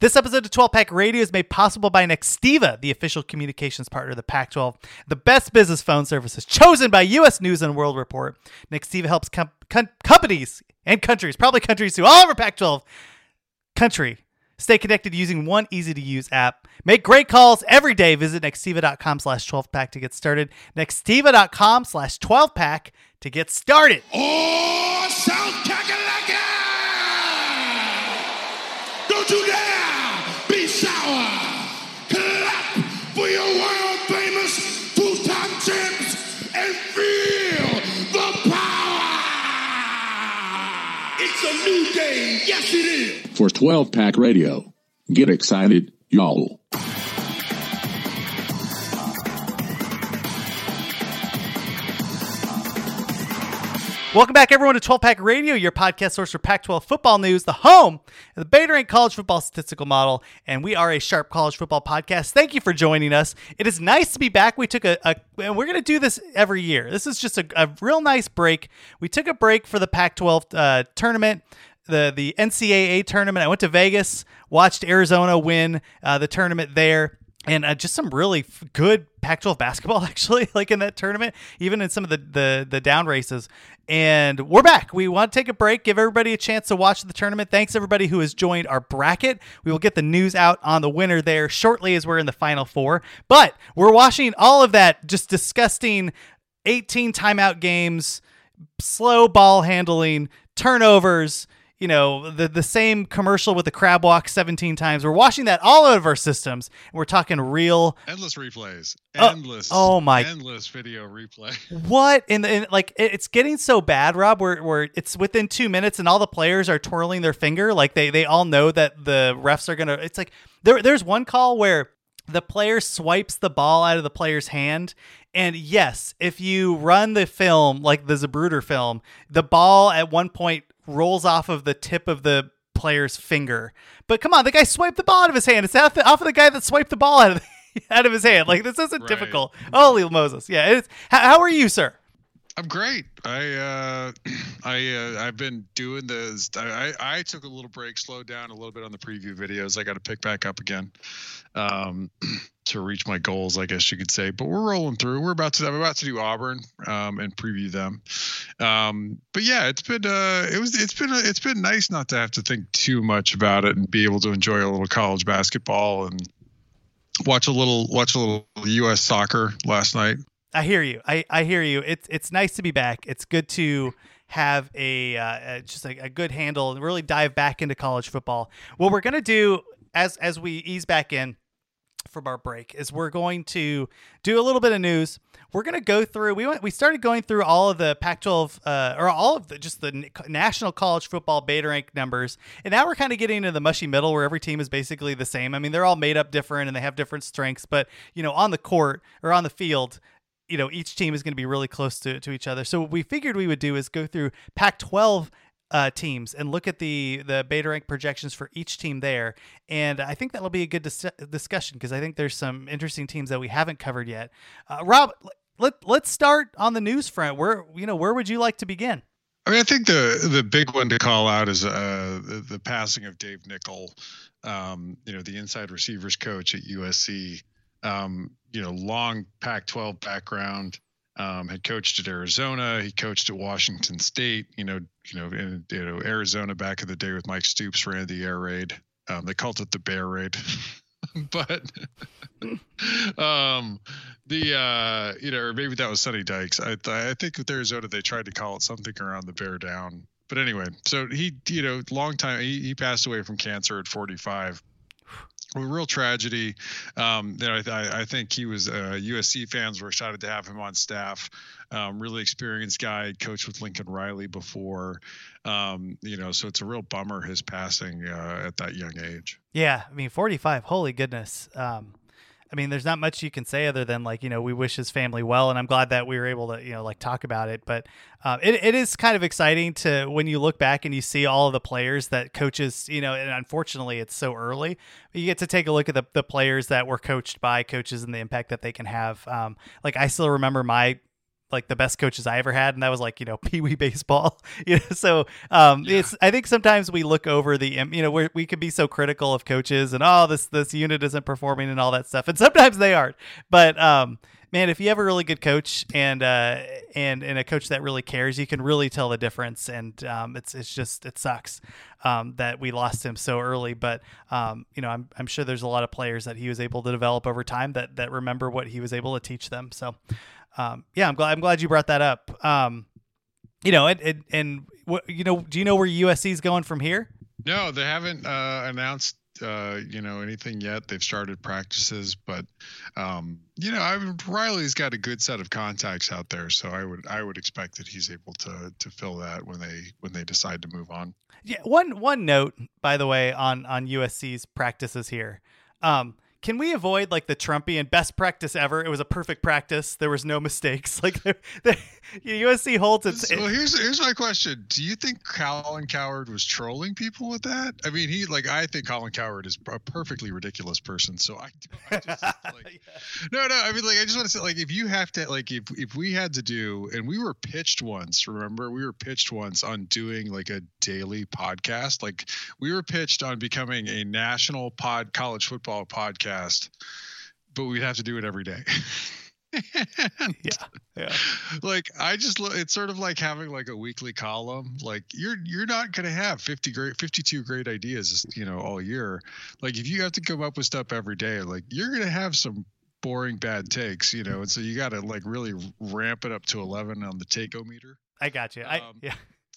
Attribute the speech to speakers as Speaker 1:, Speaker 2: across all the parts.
Speaker 1: This episode of 12 Pack Radio is made possible by Nextiva, the official communications partner of the Pac 12, the best business phone services chosen by U.S. News and World Report. Nextiva helps com- com- companies and countries, probably countries too, all over Pac 12 country, stay connected using one easy to use app. Make great calls every day. Visit nextiva.com slash 12 pack to get started. Nextiva.com slash 12 pack to get started.
Speaker 2: Oh, South Kakalaka! A yes it is!
Speaker 3: for 12 Pack Radio. Get excited, y'all.
Speaker 1: Welcome back, everyone, to 12 Pack Radio, your podcast source for Pac 12 football news, the home of the Beta Rank College Football Statistical Model. And we are a sharp college football podcast. Thank you for joining us. It is nice to be back. We took a, a and we're going to do this every year. This is just a, a real nice break. We took a break for the Pac 12 uh, tournament the the NCAA tournament. I went to Vegas, watched Arizona win uh, the tournament there, and uh, just some really f- good Pac-12 basketball actually, like in that tournament, even in some of the the the down races. And we're back. We want to take a break, give everybody a chance to watch the tournament. Thanks everybody who has joined our bracket. We will get the news out on the winner there shortly as we're in the final four. But we're watching all of that just disgusting 18 timeout games, slow ball handling, turnovers, you know, the the same commercial with the crab walk 17 times. We're watching that all out of our systems. And we're talking real
Speaker 4: endless replays
Speaker 1: Oh,
Speaker 4: endless
Speaker 1: oh my-
Speaker 4: endless video replay
Speaker 1: what in the in, like it- it's getting so bad, Rob, where where it's within 2 minutes and all the players are twirling their finger like they they all know that the refs are going to it's like there there's one call where the player swipes the ball out of the player's hand and yes, if you run the film like the Zapruder film, the ball at one point rolls off of the tip of the player's finger. But come on, the guy swiped the ball out of his hand. It's off, the, off of the guy that swiped the ball out of the, out of his hand. Like this isn't
Speaker 4: Right.
Speaker 1: difficult. Holy Moses! Yeah, it's, how, how are you, sir?
Speaker 4: I'm great. I uh i uh, i've been doing this I, I took a little break slowed down a little bit on the preview videos. I got to pick back up again um to reach my goals i guess you could say. But we're rolling through. We're about to i'm about to do auburn um and preview them. Um but yeah it's been uh it was it's been it's been nice not to have to think too much about it and be able to enjoy a little college basketball and watch a little watch a little us soccer last night
Speaker 1: I hear you. I, I hear you. It's it's nice to be back. It's good to have a uh, just a, a good handle and really dive back into college football. What we're gonna do as as we ease back in from our break is we're going to do a little bit of news. We're going to go through. We went. We started going through all of the Pac-12 uh, or all of the just the national college football beta rank numbers, and now we're kind of getting into the mushy middle where every team is basically the same. I mean, they're all made up different and they have different strengths, but you know, on the court or on the field, you know, each team is going to be really close to, to each other. So what we figured we would do is go through Pac-12 uh, teams and look at the the beta rank projections for each team there. And I think that'll be a good dis- discussion because I think there's some interesting teams that we haven't covered yet. Uh, Rob, let let's start on the news front. Where you know where would you like to begin?
Speaker 4: I mean, I think the the big one to call out is uh, the, the passing of Dave Nichol, um, you know, the inside receivers coach at USC. Um, you know, long Pac-12 background. Um, had coached at Arizona. He coached at Washington State. You know, you know, in you know Arizona back in the day with Mike Stoops ran the air raid. Um, they called it the bear raid, but um, the uh, you know, or maybe that was Sonny Dykes. I I think with Arizona they tried to call it something around the bear down. But anyway, so he you know long time he, he passed away from cancer at 45. A real tragedy. Um, I, I, think he was uh, USC fans were excited to have him on staff. Um, really experienced guy, coached with Lincoln Riley before. Um, you know, so it's a real bummer his passing uh, at that young age.
Speaker 1: Yeah, I mean, 45. Holy goodness. Um, I mean, there's not much you can say other than like, you know, we wish his family well, and I'm glad that we were able to, you know, like talk about it. But uh, it, it is kind of exciting to when you look back and you see all of the players that coaches, you know, and unfortunately it's so early. You get to take a look at the, the players that were coached by coaches and the impact that they can have. Um, like I still remember my like the best coaches I ever had, and that was like you know pee wee baseball. you know, so um, yeah. it's I think sometimes we look over the you know we we could be so critical of coaches and oh this this unit isn't performing and all that stuff, and sometimes they aren't. But um, man, if you have a really good coach and uh, and and a coach that really cares, you can really tell the difference. And um, it's it's just it sucks um, that we lost him so early. But um, you know, I'm I'm sure there's a lot of players that he was able to develop over time that that remember what he was able to teach them. So um, yeah, I'm glad I'm glad you brought that up. Um, you know, and and, and what you know, do you know where USC is going from here?
Speaker 4: No, they haven't uh, announced uh, you know anything yet. They've started practices, but um, you know, I mean, Riley's got a good set of contacts out there, so I would I would expect that he's able to to fill that when they when they decide to move on.
Speaker 1: Yeah, one one note by the way on on USC's practices here. Um, can we avoid like the Trumpian best practice ever? It was a perfect practice. There was no mistakes. Like the, the USC holds its.
Speaker 4: Well, here's here's my question: Do you think Colin Cowherd was trolling people with that? I mean, he like I think Colin Cowherd is a perfectly ridiculous person. So I, I just, like, yeah. no, no. I mean, like I just want to say, like if you have to, like if if we had to do, and we were pitched once. Remember, we were pitched once on doing like a daily podcast. Like we were pitched on becoming a national pod college football podcast podcast, but we'd have to do it every day.
Speaker 1: yeah, yeah.
Speaker 4: Like I just it's sort of like having like a weekly column. Like you're you're not going to have 50 great 52 great ideas, you know, all year. Like if you have to come up with stuff every day, like you're going to have some boring bad takes, you know. And so you got to like really ramp it up to 11 on the takeometer.
Speaker 1: I got you. I um, yeah.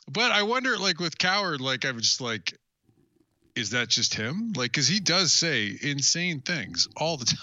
Speaker 4: But I wonder like with Cowherd like I'm just like is that just him? Like, because he does say insane things all the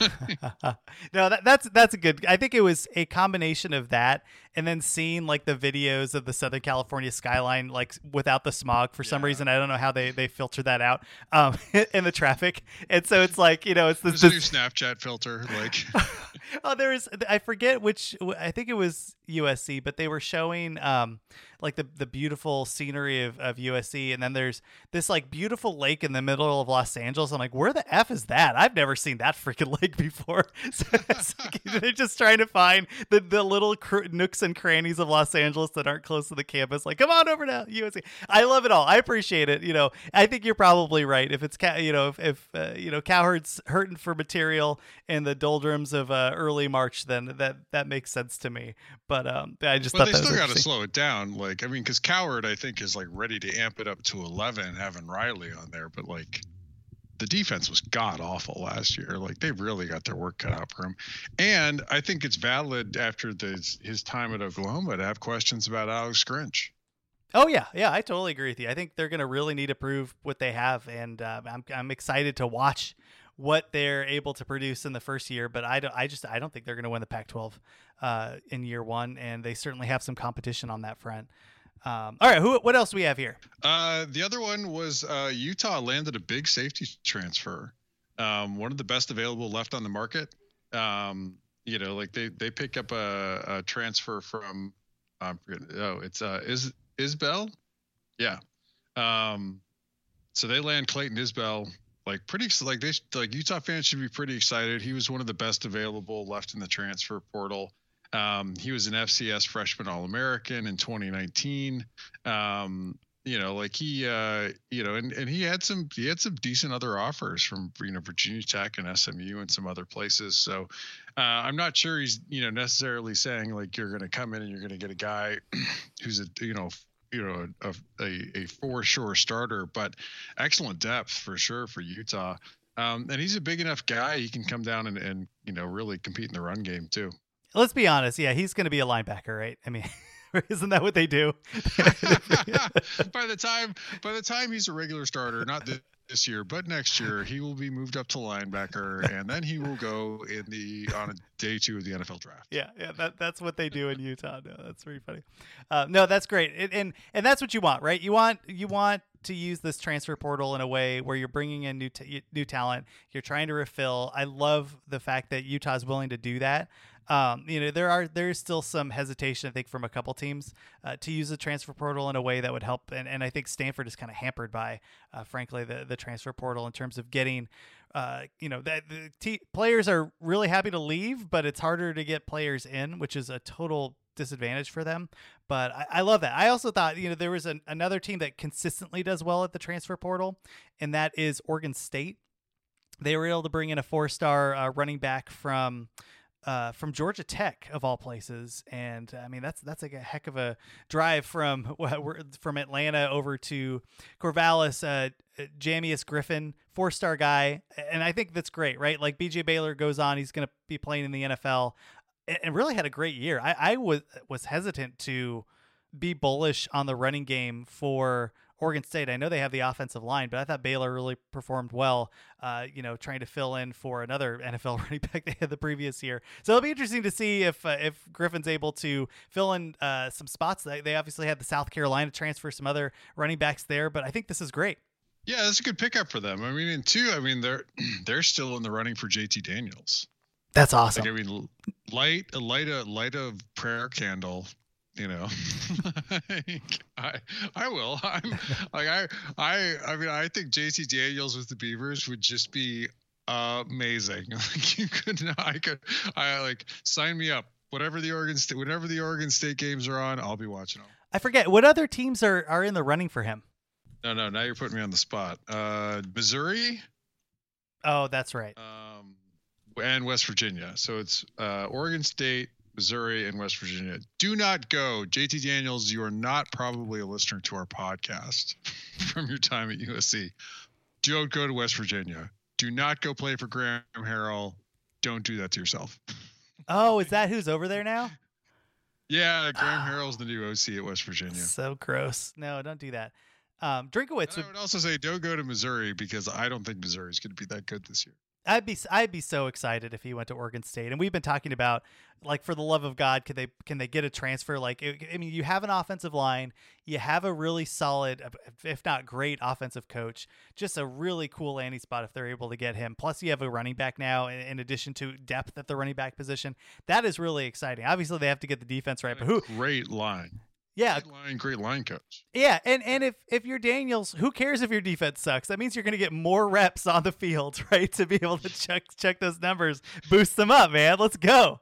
Speaker 1: time. no, that, that's that's a good. I think it was a combination of that and then seeing like the videos of the Southern California skyline like without the smog for some reason. I don't know how they they filter that out um, in the traffic, and so it's like you know it's
Speaker 4: this, this new Snapchat filter. Like,
Speaker 1: oh, there is I forget which I think it was USC, but they were showing um like the the beautiful scenery of, of USC, and then there's this like beautiful lake in the middle of Los Angeles. I'm like, where the f is that? I've never seen that freaking lake before. So like, they're just trying to find the the little nooks and crannies of Los Angeles that aren't close to the campus. Like, come on over to USC. I love it all. I appreciate it. You know, I think you're probably right. If it's you know if, if uh, you know Cowherd's hurting for material in the doldrums of uh, early March, then that that makes sense to me. But um, I just
Speaker 4: but
Speaker 1: thought
Speaker 4: they still got to slow it down. Like, I mean, because Cowherd, I think, is like ready to amp it up to eleven, having Riley on there. But like, the defense was god awful last year. Like they really got their work cut out for him. And I think it's valid after the, his time at Oklahoma to have questions about Alex Grinch.
Speaker 1: Oh yeah, yeah, I totally agree with you. I think they're going to really need to prove what they have, and uh, I'm I'm excited to watch what they're able to produce in the first year. But I don't, I just I don't think they're going to win the Pac-12 uh, in year one, and they certainly have some competition on that front. Um, all right, who? What else do we have here?
Speaker 4: Uh, the other one was uh, Utah landed a big safety transfer, um, one of the best available left on the market. Um, you know, like they they pick up a, a transfer from um, oh, it's uh, is Isbell, yeah. Um, so they land Clayton Isbell like pretty like they like Utah fans should be pretty excited. He was one of the best available left in the transfer portal. Um, he was an FCS freshman All American in 2019. Um, you know, like he, uh, you know, and, and he had some, he had some decent other offers from, you know, Virginia Tech and SMU and some other places. So, uh, I'm not sure he's, you know, necessarily saying like you're going to come in and you're going to get a guy who's a, you know, you know, a, a, a for sure starter, but excellent depth for sure for Utah. Um, and he's a big enough guy. He can come down and, and, you know, really compete in the run game too
Speaker 1: let's be honest. Yeah, he's going to be a linebacker, right? I mean, isn't that what they do?
Speaker 4: by the time by the time he's a regular starter, not this year, but next year he will be moved up to linebacker, and then he will go in the on a day two of the NFL draft.
Speaker 1: Yeah, yeah, that, that's what they do in Utah. No, that's pretty funny. Uh, no, that's great, and, and and that's what you want, right? You want you want to use this transfer portal in a way where you're bringing in new t- new talent. You're trying to refill. I love the fact that Utah's willing to do that. Um, you know, there are there's still some hesitation, I think, from a couple teams uh, to use the transfer portal in a way that would help. And, and I think Stanford is kind of hampered by, uh, frankly, the the transfer portal in terms of getting. Uh, you know that the t- players are really happy to leave, but it's harder to get players in, which is a total disadvantage for them. But I, I, love that. I also thought, you know, there was an, another team that consistently does well at the transfer portal, and that is Oregon State. They were able to bring in a four star uh, running back from uh, from Georgia Tech of all places, and I mean that's that's like a heck of a drive from from Atlanta over to Corvallis. Uh, Jamious Griffin, four star guy, and I think that's great, right? Like BJ Baylor goes on, he's going to be playing in the NFL, and really had a great year. I, I was was hesitant to be bullish on the running game for Oregon State. I know they have the offensive line, but I thought Baylor really performed well. Uh, you know, trying to fill in for another NFL running back they had the previous year. So it'll be interesting to see if uh, if Griffin's able to fill in uh, some spots. They, they obviously had the South Carolina transfer, some other running backs there, but I think this is great.
Speaker 4: Yeah, that's a good pickup for them. I mean, and two, I mean, they're they're still in the running for JT Daniels.
Speaker 1: That's awesome.
Speaker 4: Like, I mean, light, a light, a light of prayer candle you know i i will. I'm like i i i mean i think JT Daniels with the beavers would just be amazing. Like you could i could i like sign me up. Whatever the oregon state whatever the oregon state games are on i'll be watching them
Speaker 1: i forget what other teams are are in the running for him?
Speaker 4: No no now you're putting me on the spot. Uh missouri?
Speaker 1: Oh that's right.
Speaker 4: Um and west virginia. So it's uh oregon state Missouri, and West Virginia. Do not go. JT Daniels, you are not probably a listener to our podcast from your time at USC. Don't go to West Virginia. Do not go play for Graham Harrell. Don't do that to yourself.
Speaker 1: Oh, is that who's over there now?
Speaker 4: Yeah, Graham Harrell's the new OC at West Virginia.
Speaker 1: So gross. No, don't do that. Um, Drinkwitz.
Speaker 4: Would, I would also say don't go to Missouri because I don't think Missouri is going to be that good this year.
Speaker 1: I'd be I'd be so excited if he went to Oregon State. And we've been talking about like for the love of God, could they can they get a transfer? Like I mean, you have an offensive line, you have a really solid, if not great, offensive coach. Just a really cool landing spot if they're able to get him. Plus, you have a running back now in addition to depth at the running back position. That is really exciting. Obviously, they have to get the defense right, but who
Speaker 4: great line.
Speaker 1: Yeah,
Speaker 4: great line, great line coach.
Speaker 1: Yeah, and and if if you're Daniels, who cares if your defense sucks? That means you're going to get more reps on the field, right? To be able to check check those numbers, boost them up, man. Let's go.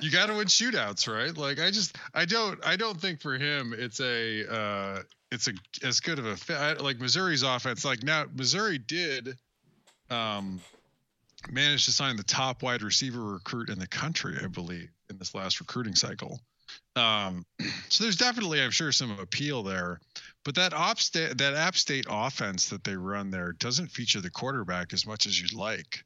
Speaker 4: You got to win shootouts, right? Like I just I don't I don't think for him it's a uh it's a as good of a fit. Like Missouri's offense, like now Missouri did um manage to sign the top wide receiver recruit in the country, I believe, in this last recruiting cycle. Um, so there's definitely, I'm sure, some appeal there. But that Op State, that App State offense that they run there doesn't feature the quarterback as much as you'd like.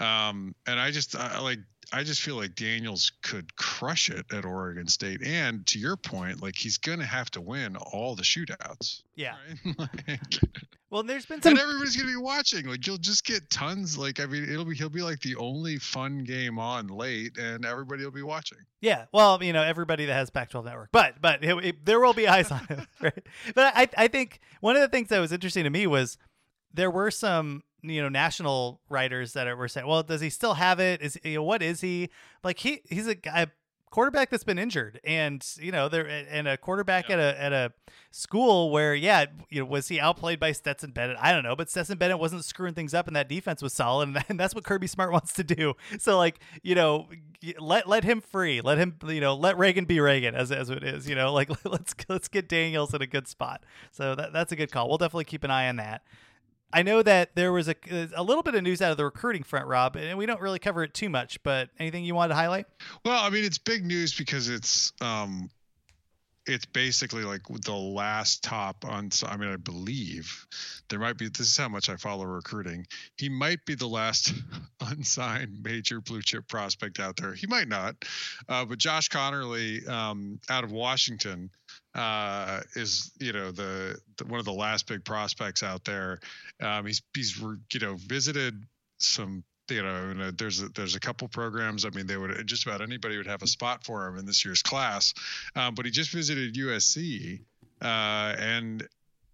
Speaker 4: Um, and I just I, like I just feel like Daniels could crush it at Oregon State. And to your point, like he's going to have to win all the shootouts.
Speaker 1: Yeah.
Speaker 4: Right? like,
Speaker 1: well, there's been some.
Speaker 4: And everybody's going to be watching. Like you'll just get tons. Like I mean, it'll be he'll be like the only fun game on late, and everybody will be watching.
Speaker 1: Yeah. Well, you know, everybody that has Pac-12 network, but but it, it, there will be eyes on him, right? But I I think one of the things that was interesting to me was there were some you know national writers that were saying, well, does he still have it? Is you know what is he? Like? He he's a guy quarterback that's been injured and you know there and a quarterback yeah. at a at a school where yeah you know was he outplayed by Stetson Bennett? I don't know but Stetson Bennett wasn't screwing things up and that defense was solid and, and that's what Kirby Smart wants to do. So like you know let let him free. Let him you know let Reagan be Reagan as as it is you know? Like let's let's get Daniels in a good spot. So that that's a good call. We'll definitely keep an eye on that I know that there was a, a little bit of news out of the recruiting front, Rob, and we don't really cover it too much. But anything you wanted to highlight?
Speaker 4: Well, I mean, it's big news because it's um, it's basically like the last top on. I mean, I believe there might be. This is how much I follow recruiting. He might be the last unsigned major blue chip prospect out there. He might not, uh, but Josh Conerly, um, out of Washington uh, is you know the, the, one of the last big prospects out there. Um, he's he's you know visited some you know uh, there's a, there's a couple programs. I mean, they would just about anybody would have a spot for him in this year's class. Um, but he just visited USC, uh, and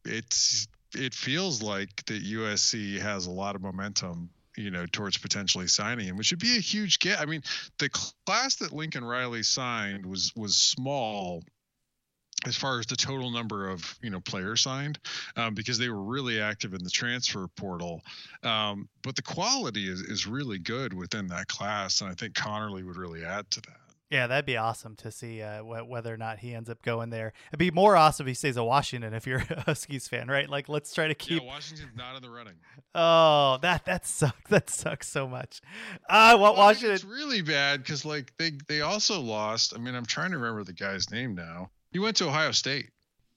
Speaker 4: it's it feels like that USC has a lot of momentum you know, towards potentially signing him, which would be a huge get. I mean, the class that Lincoln Riley signed was was small as far as the total number of you know players signed um, because they were really active in the transfer portal um, but the quality is, is really good within that class and i think conerly would really add to that
Speaker 1: yeah, that'd be awesome to see uh, wh- whether or not he ends up going there. It'd be more awesome if he stays at Washington if you're a Huskies fan, right? Like, let's try to keep.
Speaker 4: Yeah, Washington's not in the running.
Speaker 1: Oh, that that sucks. That sucks so much. I want well, Washington.
Speaker 4: It's really bad because like they they also lost. I mean, I'm trying to remember the guy's name now. He went to Ohio State.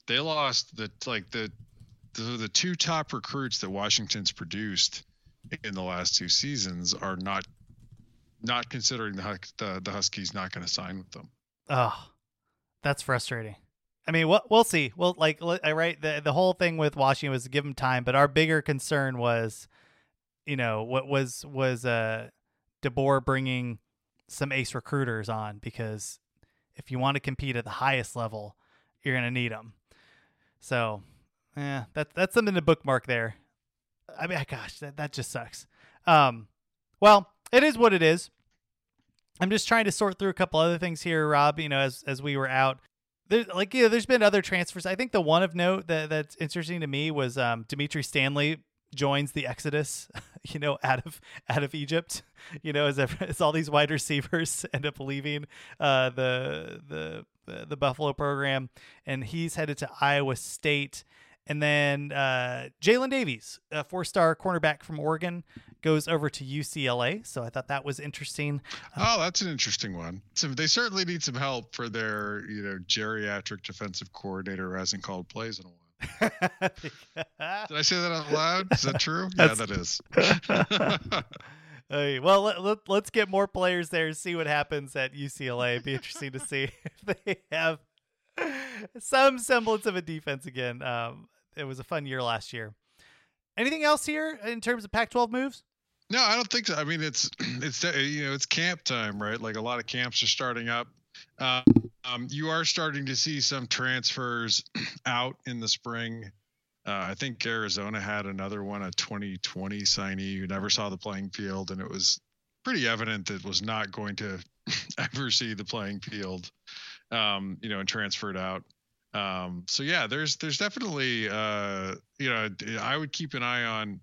Speaker 4: They lost the like the the, the two top recruits that Washington's produced in the last two seasons are not not considering the the, the Huskies not going to sign with them.
Speaker 1: Oh, that's frustrating. I mean, we'll, we'll see. Well, like, I right, the the whole thing with Washington was to give them time, but our bigger concern was, you know, what was was uh DeBoer bringing some ace recruiters on because if you want to compete at the highest level, you're going to need them. So, yeah, that that's something to bookmark there. I mean, gosh, that that just sucks. Um, well, it is what it is. I'm just trying to sort through a couple other things here, Rob. You know, as as we were out, there's like know, there's been other transfers. I think the one of note that that's interesting to me was um, Dimitri Stanley joins the Exodus, you know, out of out of Egypt. You know, as, as all these wide receivers end up leaving uh, the the the Buffalo program, and he's headed to Iowa State. And then uh, Jaylin Davies, a four star cornerback from Oregon, goes over to UCLA. So I thought that was interesting.
Speaker 4: oh, that's an interesting one. So they certainly need some help for their, you know, geriatric defensive coordinator who hasn't called plays in a while. Did I say that out loud? Is that true? yeah, that is.
Speaker 1: Hey, well, let, let, let's get more players there and see what happens at UCLA. It'd be interesting to see if they have some semblance of a defense again. Um, it was a fun year last year. Anything else here in terms of Pac-12 moves?
Speaker 4: No, I don't think so. I mean, it's it's you know it's camp time, right? Like a lot of camps are starting up. Um, um, you are starting to see some transfers out in the spring. Uh, I think Arizona had another one, a 2020 signee who never saw the playing field, and it was pretty evident that was not going to ever see the playing field. Um, you know, and transferred out. Um, so yeah, there's there's definitely uh, you know I would keep an eye on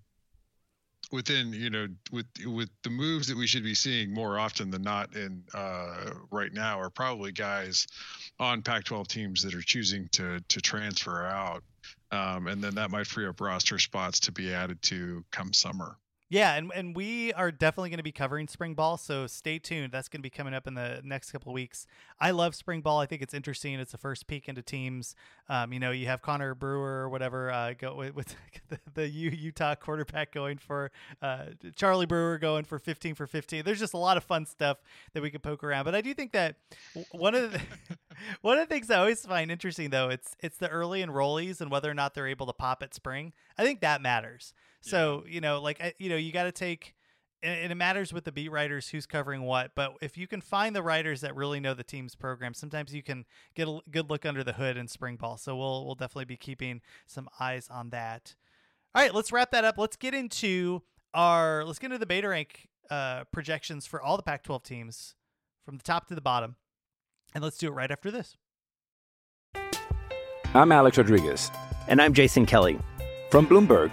Speaker 4: within you know with with the moves that we should be seeing more often than not in uh, right now are probably guys on Pac-12 teams that are choosing to to transfer out, um, and then that might free up roster spots to be added to come summer.
Speaker 1: Yeah, and, and we are definitely going to be covering spring ball, so stay tuned. That's going to be coming up in the next couple weeks. I love spring ball. I think it's interesting. It's the first peek into teams. Um, you know, you have Connor Brewer or whatever uh, go with, with the, the, Utah quarterback going for uh, Charlie Brewer going for 15 for 15. There's just a lot of fun stuff that we can poke around. But I do think that one of the one of the things I always find interesting though it's it's the early enrollees and whether or not they're able to pop at spring. I think that matters. So you know, like you know, you got to take, and it matters with the beat writers who's covering what. But if you can find the writers that really know the team's program, sometimes you can get a good look under the hood in spring ball. So we'll we'll definitely be keeping some eyes on that. All right, let's wrap that up. Let's get into our let's get into the beta rank uh, projections for all the Pac-12 teams from the top to the bottom, and let's do it right after this.
Speaker 5: I'm Alex Rodriguez,
Speaker 6: and I'm Jason Kelly
Speaker 5: from Bloomberg.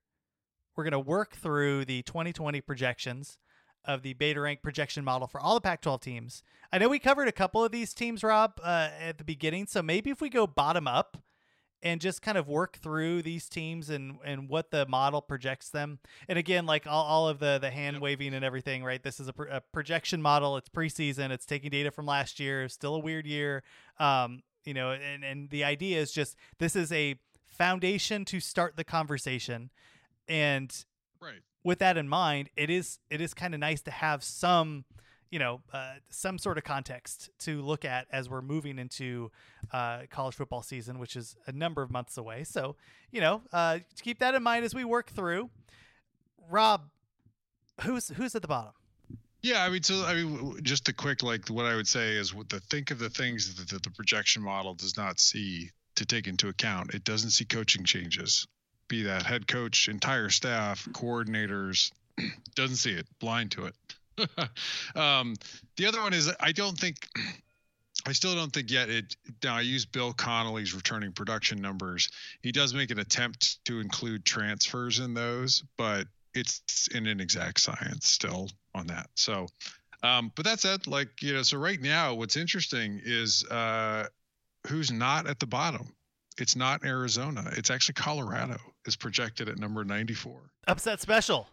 Speaker 1: We're going to work through the 2020 projections. of the beta rank projection model for all the Pac 12 teams. I know we covered a couple of these teams, Rob, uh, at the beginning. So maybe if we go bottom up and just kind of work through these teams and, and what the model projects them. And again, like all, all of the, the hand waving and everything, right? This is a, a projection model. It's preseason. It's taking data from last year. Still a weird year. Um, you know, and, and the idea is just this is a foundation to start the conversation. And
Speaker 4: right
Speaker 1: with that in mind, it is it is kind of nice to have some you know uh, some sort of context to look at as we're moving into uh, college football season, which is a number of months away. So you know, uh, keep that in mind as we work through. Rob, who's who's at the bottom?
Speaker 4: Yeah, I mean, so I mean, just a quick like what I would say is what the think of the things that the projection model does not see to take into account. It doesn't see coaching changes be that head coach, entire staff, coordinators, doesn't see it, blind to it. um, the other one is I don't think, I still don't think yet it. Now I use Bill Connelly's returning production numbers. He does make an attempt to include transfers in those, but it's in an exact science still on that. So, um, but that said, like you know, so right now, what's interesting is uh, who's not at the bottom it's not Arizona. It's actually Colorado is projected at number 94.
Speaker 1: Upset special.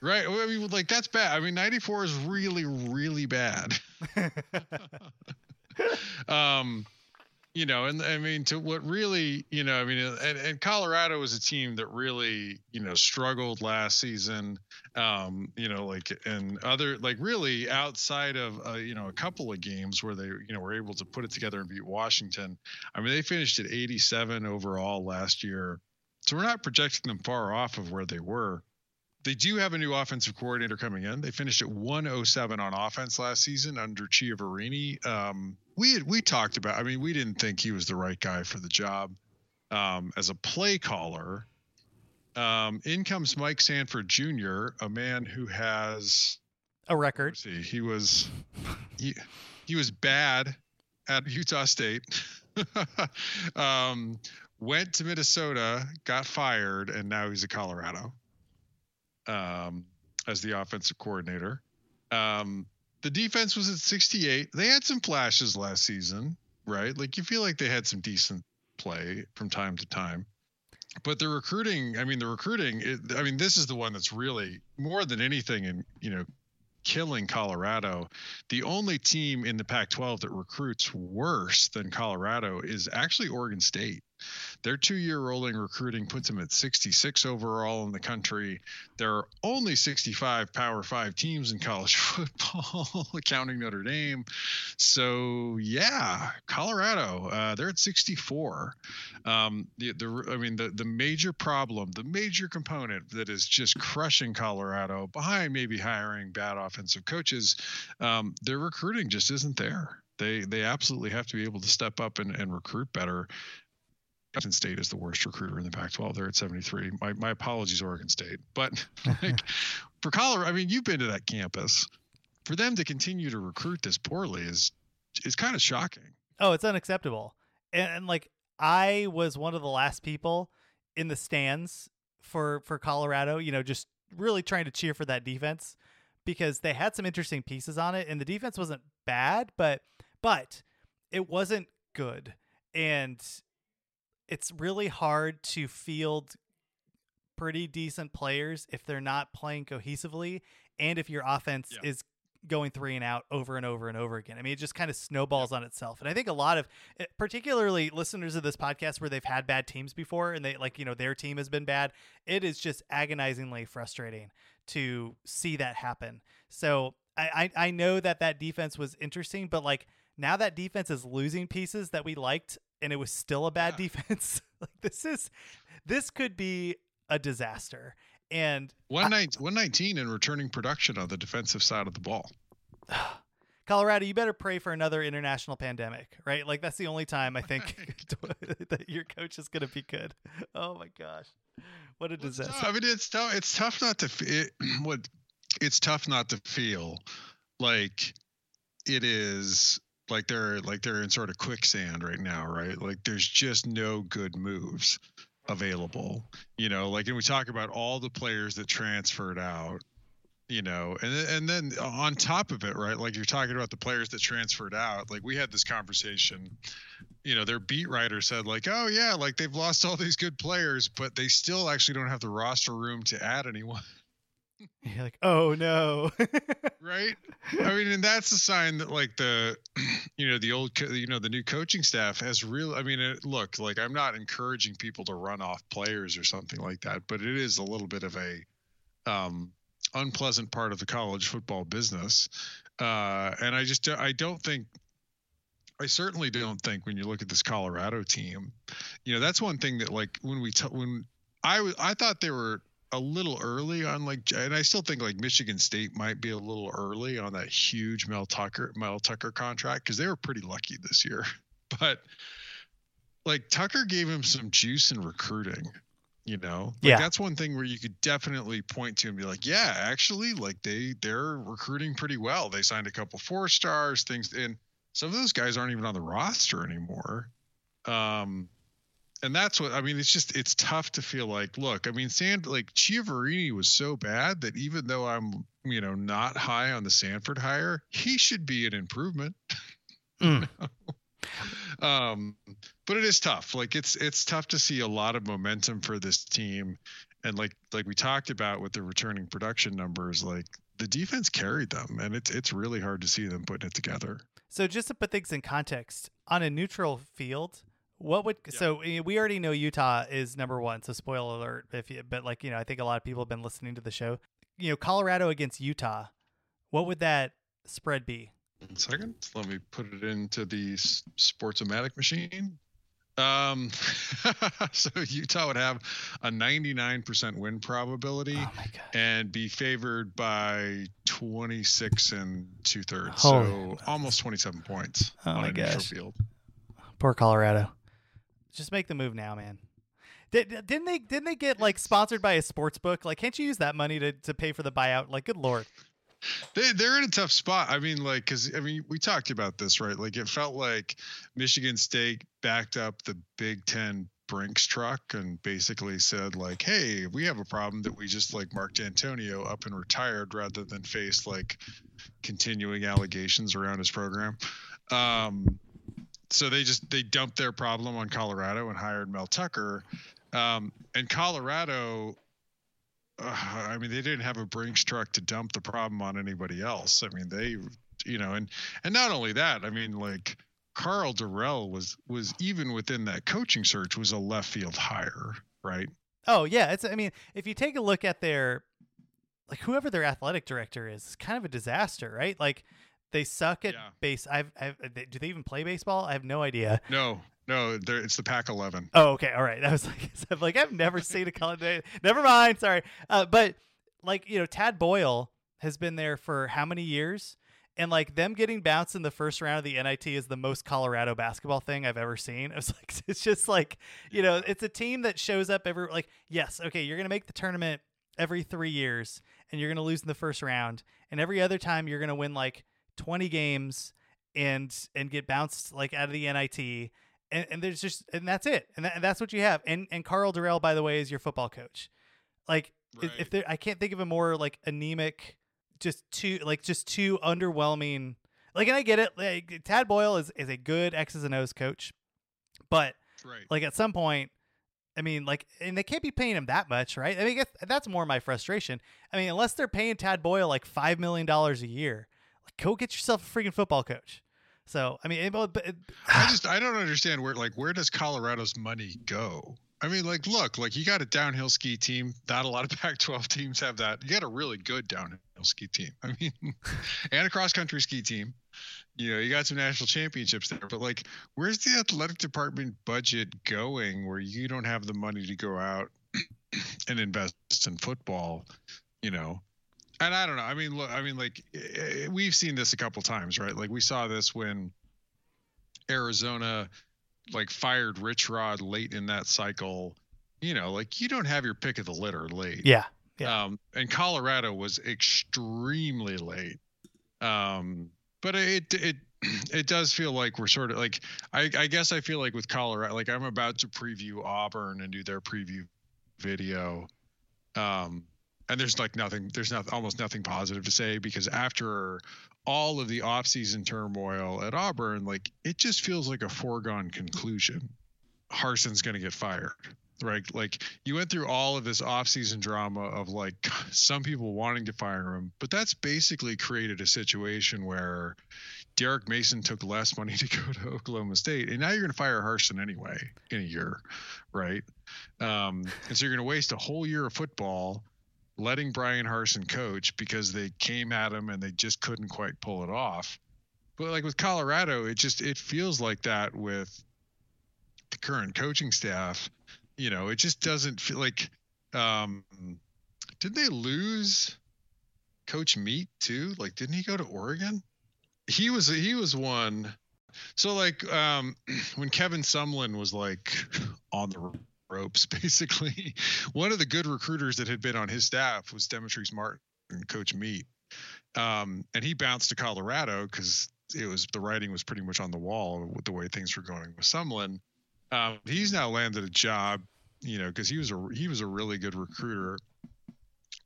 Speaker 4: Right. I mean, like that's bad. I mean, 94 is really, really bad. um, you know, and I mean, to what really, you know, I mean, and, and Colorado was a team that really, you know, struggled last season. Um, you know, like and other, like really outside of, uh, you know, a couple of games where they, you know, were able to put it together and beat Washington. I mean, they finished at 87 overall last year. So we're not projecting them far off of where they were. They do have a new offensive coordinator coming in. They finished at 107 on offense last season under Chiaverini. Um, we had, we talked about. I mean, we didn't think he was the right guy for the job um, as a play caller. Um, in comes Mike Sanford Jr., a man who has
Speaker 1: a record.
Speaker 4: See, he was he he was bad at Utah State. um, went to Minnesota, got fired, and now he's at Colorado um, as the offensive coordinator. Um, the defense was at 68. They had some flashes last season, right? Like you feel like they had some decent play from time to time. But the recruiting, I mean, the recruiting, it, I mean, this is the one that's really more than anything in, you know, killing Colorado. The only team in the Pac 12 that recruits worse than Colorado is actually Oregon State. Their two year rolling recruiting puts them at 66 overall in the country. There are only 65 Power Five teams in college football, counting Notre Dame. So, yeah, Colorado, uh, they're at 64. Um, the, the, I mean, the, the major problem, the major component that is just crushing Colorado, behind maybe hiring bad offensive coaches, um, their recruiting just isn't there. They, they absolutely have to be able to step up and, and recruit better. State is the worst recruiter in the Pac-12. They're at 73. My, my apologies, Oregon State. But like, for Colorado, I mean, you've been to that campus. For them to continue to recruit this poorly is is kind of shocking.
Speaker 1: Oh, it's unacceptable. And, and like I was one of the last people in the stands for for Colorado. You know, just really trying to cheer for that defense because they had some interesting pieces on it, and the defense wasn't bad, but but it wasn't good. And it's really hard to field pretty decent players if they're not playing cohesively and if your offense yeah. is going three and out over and over and over again. I mean, it just kind of snowballs on itself. And I think a lot of, eh, particularly listeners of this podcast where they've had bad teams before and they like, you know, their team has been bad, it is just agonizingly frustrating to see that happen. So I, I, I know that that defense was interesting, but like now that defense is losing pieces that we liked and it was still a bad yeah. defense. like this is this could be a disaster. And
Speaker 4: one nineteen in returning production on the defensive side of the ball.
Speaker 1: Colorado, you better pray for another international pandemic, right? Like that's the only time I think that your coach is going to be good. Oh my gosh, what a disaster!
Speaker 4: I mean, it's tough. It's tough not to it, what. It's tough not to feel like it is like they're like they're in sort of quicksand right now, right? Like there's just no good moves available. You know, like and we talk about all the players that transferred out. you know, and and then on top of it, right? Like you're talking about the players that transferred out. Like we had this conversation, you know, their beat writer said like, "Oh yeah, like they've lost all these good players, but they still actually don't have the roster room to add anyone."
Speaker 1: You're like, "Oh no."
Speaker 4: right? I mean, and that's a sign that like the you know, the old you know, the new coaching staff has real I mean, it, look, like I'm not encouraging people to run off players or something like that, but it is a little bit of a um unpleasant part of the college football business. Uh, and I just I don't think I certainly don't think when you look at this Colorado team, you know, that's one thing that like when we t- when I I thought they were a little early on like and I still think like Michigan State might be a little early on that huge Mel Tucker Mel Tucker contract because they were pretty lucky this year. But like Tucker gave him some juice in recruiting you know? Like
Speaker 1: yeah.
Speaker 4: that's one thing where you could definitely point to and be like yeah actually like they they're recruiting pretty well. They signed a couple four stars things and some of those guys aren't even on the roster anymore. Um and that's what i mean it's just it's tough to feel like look i mean sand like Chiaverini was so bad that even though i'm you know not high on the sanford hire he should be an improvement
Speaker 1: mm.
Speaker 4: um, but it is tough. Like it's it's tough to see a lot of momentum for this team, and like like we talked about with the returning production numbers, like the defense carried them, and it's it's really hard to see them putting it together.
Speaker 1: So just to put things in context, on a neutral field, what would yeah. so we already know Utah is number one. So spoiler alert, if you, but like you know, I think a lot of people have been listening to the show. You know, Colorado against Utah, what would that spread be?
Speaker 4: One second. Let me put it into the Sportsomatic machine. Um, so Utah would have a 99% win probability
Speaker 1: oh
Speaker 4: and be favored by 26 and two thirds. So almost 27 points
Speaker 1: oh
Speaker 4: on
Speaker 1: my
Speaker 4: a
Speaker 1: gosh.
Speaker 4: field.
Speaker 1: Poor Colorado. Just make the move now, man. Did, didn't they didn't they get like sponsored by a sports book? Like, can't you use that money to, to pay for the buyout? Like, good lord
Speaker 4: they they're in a tough spot. I mean, like, because I mean, we talked about this, right? Like, it felt like Michigan State backed up the Big Ten Brinks truck and basically said, like, hey, we have a problem that we just like Mark Dantonio up and retired rather than face like continuing allegations around his program. Um, so they just they dumped their problem on Colorado and hired Mel Tucker. Um, and Colorado uh, I mean, they didn't have a Brinks truck to dump the problem on anybody else. I mean, they, you know, and and not only that, I mean, like Karl Dorrell was was even within that coaching search was a left field hire, right?
Speaker 1: Oh yeah, it's. I mean, if you take a look at their, like whoever their athletic director is, it's kind of a disaster, right? Like they suck at yeah. base. I've, I've, do they even play baseball? I have no idea.
Speaker 4: No, no, it's the Pac 11.
Speaker 1: Oh, okay, all right. I was like, I'm like, I've never seen a college. Never mind, sorry. Uh, but like, you know, Tad Boyle has been there for how many years? And like them getting bounced in the first round of the NIT is the most Colorado basketball thing I've ever seen. It was like it's just like you know it's a team that shows up every like yes okay you're gonna make the tournament every three years and you're gonna lose in the first round and every other time you're gonna win like 20 games and and get bounced like out of the NIT and, and there's just and that's it and, that, and, that's what you have and and Karl Dorrell by the way is your football coach like right. if, there I can't think of a more like anemic just too like just too underwhelming like and I get it like Tad Boyle is is a good X's and O's coach but
Speaker 4: right.
Speaker 1: like at some point I mean like and they can't be paying him that much right I mean that's more my frustration I mean unless they're paying Tad Boyle like 5 million dollars a year go get yourself a freaking football coach so I mean,
Speaker 4: I just I don't understand where like where does Colorado's money go? I mean, like, look, like you got a downhill ski team. Not a lot of Pac-12 teams have that. You got a really good downhill ski team. I mean, and a cross-country ski team. You know, you got some national championships there. But like, where's the athletic department budget going? Where you don't have the money to go out and invest in football? You know, and I don't know. I mean, look, I mean, like eh, eh, we've seen this a couple times, right? Like we saw this when Arizona like fired Rich Rod late in that cycle. You know, like you don't have your pick of the litter late.
Speaker 1: Yeah. Yeah.
Speaker 4: Um, and Colorado was extremely late. Um, but it it it does feel like we're sort of like I, I guess I feel like with Colorado, like I'm about to preview Auburn and do their preview video. Um, and there's like nothing there's not almost nothing positive to say because after all of the offseason turmoil at Auburn, like it just feels like a foregone conclusion. Harsin's going to get fired. Right? Like you went through all of this offseason drama of like some people wanting to fire him, but that's basically created a situation where Derek Mason took less money to go to Oklahoma State, and now you're going to fire Harsin anyway in a year, right? Um, and so you're going to waste a whole year of football letting Brian Harsin coach because they came at him and they just couldn't quite pull it off. But like with Colorado, it just it feels like that with the current coaching staff. You know, it just doesn't feel like um did they lose Coach Meat too? Like didn't he go to Oregon? He was he was one so like um when Kevin Sumlin was like on the ropes basically one of the good recruiters that had been on his staff was Demetrice Martin and coach meat um, and he bounced to colorado because it was the writing was pretty much on the wall with the way things were going with sumlin um, he's now landed a job you know because he was a he was a really good recruiter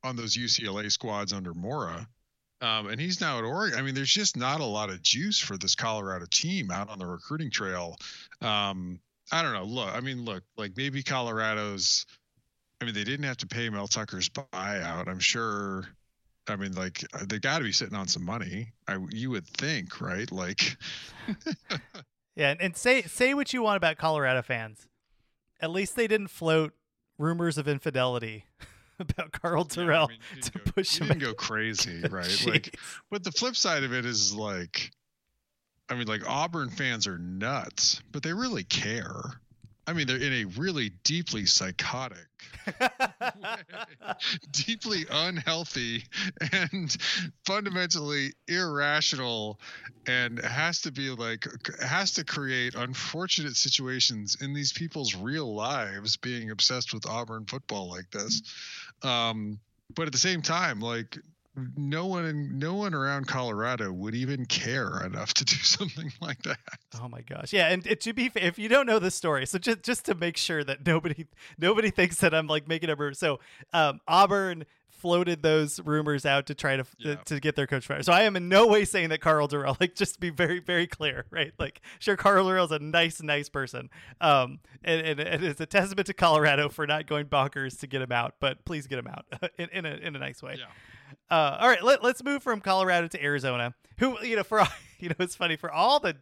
Speaker 4: on those ucla squads under mora um, and he's now at Oregon. I mean, there's just not a lot of juice for this Colorado team out on the recruiting trail. Um, I don't know. Look, I mean, look, like maybe Colorado's. I mean, they didn't have to pay Mel Tucker's buyout. I'm sure. I mean, like uh, they got to be sitting on some money. I you would think, right? Like.
Speaker 1: yeah, and, say say what you want about Colorado fans. At least they didn't float rumors of infidelity about Karl Dorrell yeah, I mean, to
Speaker 4: go,
Speaker 1: push him.
Speaker 4: Didn't go crazy, right? like, but the flip side of it is like I mean, like Auburn fans are nuts, but they really care. I mean, they're in a really deeply psychotic, deeply unhealthy, and fundamentally irrational, and has to be like has to create unfortunate situations in these people's real lives being obsessed with Auburn football like this. Um, but at the same time, like no one in, no one around Colorado would even care enough to do something like that.
Speaker 1: Oh my gosh. Yeah, and, to be fair, if you don't know the story, so just just to make sure that nobody nobody thinks that I'm like making up rumors. So, um, Auburn floated those rumors out to try to yeah. to get their coach fired. So I am in no way saying that Karl Dorrell, like just to be very very clear, right? Like sure Karl is a nice nice person. Um and, and, and, it's a testament to Colorado for not going bonkers to get him out, but please get him out in, in a in a nice way.
Speaker 4: Yeah.
Speaker 1: Uh, all right, let, let's move from Colorado to Arizona. Who, you know, for you know, it's funny for all the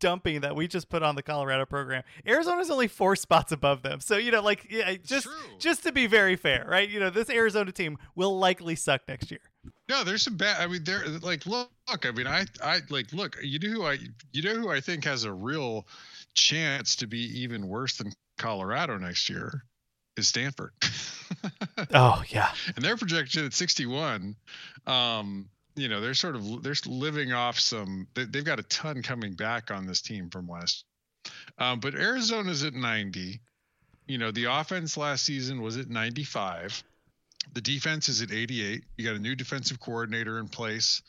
Speaker 1: dumping that we just put on the Colorado program. Arizona's only four spots above them, so you know, like, yeah, just just to be very fair, right? You know, this Arizona team will likely suck next year.
Speaker 4: No, there's some bad. I mean, they're like, look, look. I mean, I, I like, look. You know who I, you know who I think has a real chance to be even worse than Colorado next year is Stanford.
Speaker 1: oh yeah,
Speaker 4: and they're projected at 61. Um, you know, they're sort of they're living off some. They, have got a ton coming back on this team from last. Um, but Arizona's at 90. You know, the offense last season was at 95. The defense is at 88. You got a new defensive coordinator in place,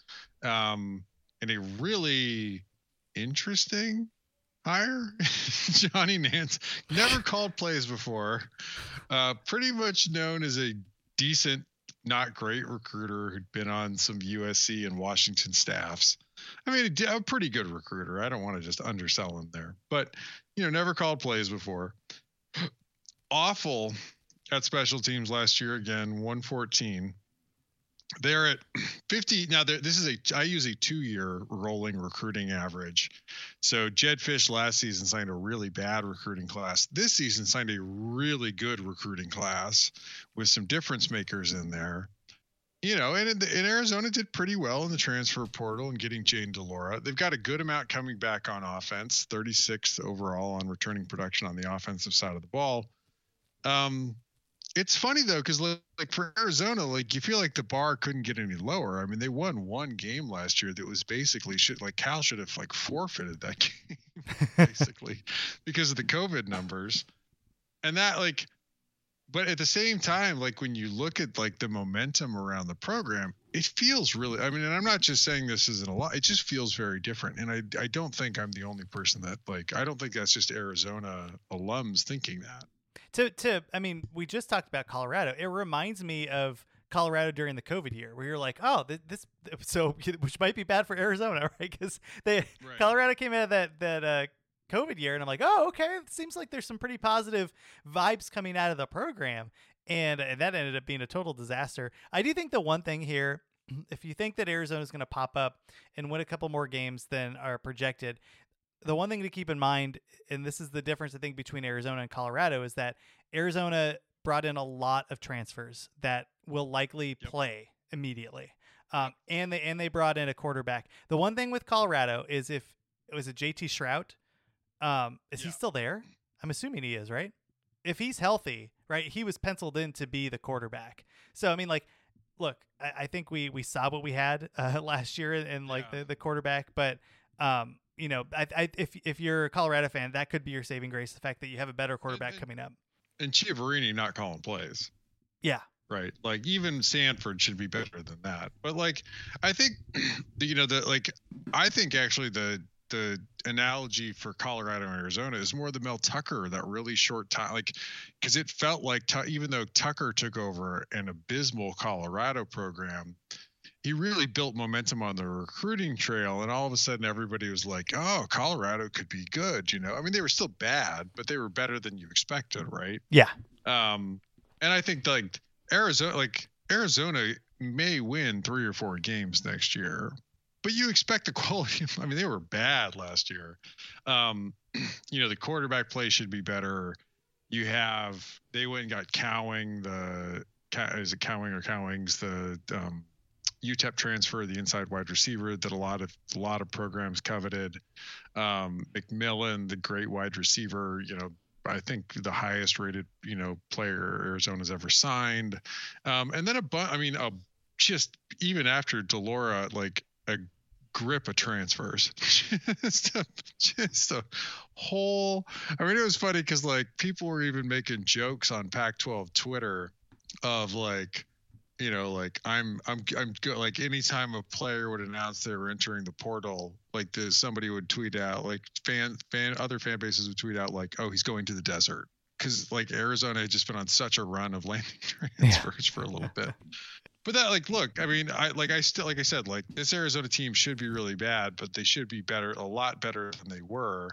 Speaker 4: um, and a really interesting hire. Johnny Nansen never called plays before. Uh, pretty much known as a decent, not great recruiter who'd been on some USC and Washington staffs. I mean, a pretty good recruiter. I don't want to just undersell him there, but you know, never called plays before. Awful at special teams last year again, 114 they're at 50 now this is a i use a two year rolling recruiting average. So Jedd Fisch last season signed a really bad recruiting class. This season signed a really good recruiting class with some difference makers in there. You know and, in arizona did pretty well in the transfer portal and getting Jayden de Laura. They've got a good amount coming back on offense 36th overall on returning production on the offensive side of the ball. Um, it's funny though, because like for Arizona, like you feel like the bar couldn't get any lower. I mean, they won one game last year that was basically shit. Like Cal should have like forfeited that game, basically, because of the COVID numbers, and that like. But at the same time, like when you look at like the momentum around the program, it feels really. I mean, and I'm not just saying this isn't a lot. It just feels very different, and I I don't think I'm the only person that like. I don't think that's just Arizona alums thinking that
Speaker 1: to to I mean, we just talked about Colorado. It reminds me of Colorado during the COVID year, where you're like, oh, this so which might be bad for Arizona, right? Because they right. Colorado came out of that that uh, COVID year, and I'm like, oh, okay, it seems like there's some pretty positive vibes coming out of the program, and, and that ended up being a total disaster. I do think the one thing here if you think that Arizona is going to pop up and win a couple more games than are projected, the one thing to keep in mind, and this is the difference I think between Arizona and Colorado, is that Arizona brought in a lot of transfers that will likely yep. play immediately. Um, and they and they brought in a quarterback. The one thing with Colorado is if it was a JT Shrout, um, is yeah. he still there? I'm assuming he is, right? If he's healthy, right? He was penciled in to be the quarterback. So I mean, like look, I, I, think we we saw what we had uh, last year in like yeah. the, the quarterback, but um, you know, I, I, if if you're a Colorado fan, that could be your saving grace, the fact that you have a better quarterback and, coming up.
Speaker 4: And Chiaverini not calling plays.
Speaker 1: Yeah.
Speaker 4: Right. Like even Sanford should be better than that. But like I think you know the like I think actually the the analogy for Colorado and Arizona is more the Mel Tucker that really short time, like because it felt like even though Tucker took over an abysmal Colorado program, he really built momentum on the recruiting trail, and all of a sudden everybody was like, "Oh, Colorado could be good," you know. I mean, they were still bad, but they were better than you expected, right?
Speaker 1: Yeah.
Speaker 4: Um, and I think like Arizona, like Arizona may win three or four games next year, but you expect the quality. I mean, they were bad last year. Um, you know, the quarterback play should be better. You have they went and got Cowing the is it Cowing or Cowings the um, UTEP transfer, the inside wide receiver that a lot of a lot of programs coveted. Um, McMillan, the great wide receiver, you know, I think the highest rated, you know, player Arizona's ever signed. Um, and then a bunch, I mean, a, just even after de Laura, like a grip of transfers. just, a, just a whole. I mean, it was funny because like people were even making jokes on Pac-12 Twitter of like, you know, like I'm I'm I'm good. Like anytime a player would announce they were entering the portal, like this, somebody would tweet out, like fan fan other fan bases would tweet out like, oh, he's going to the desert because like Arizona had just been on such a run of landing transfers yeah. for a little bit. But that like look, I mean, I like I still like I said, like this Arizona team should be really bad, but they should be better, a lot better than they were.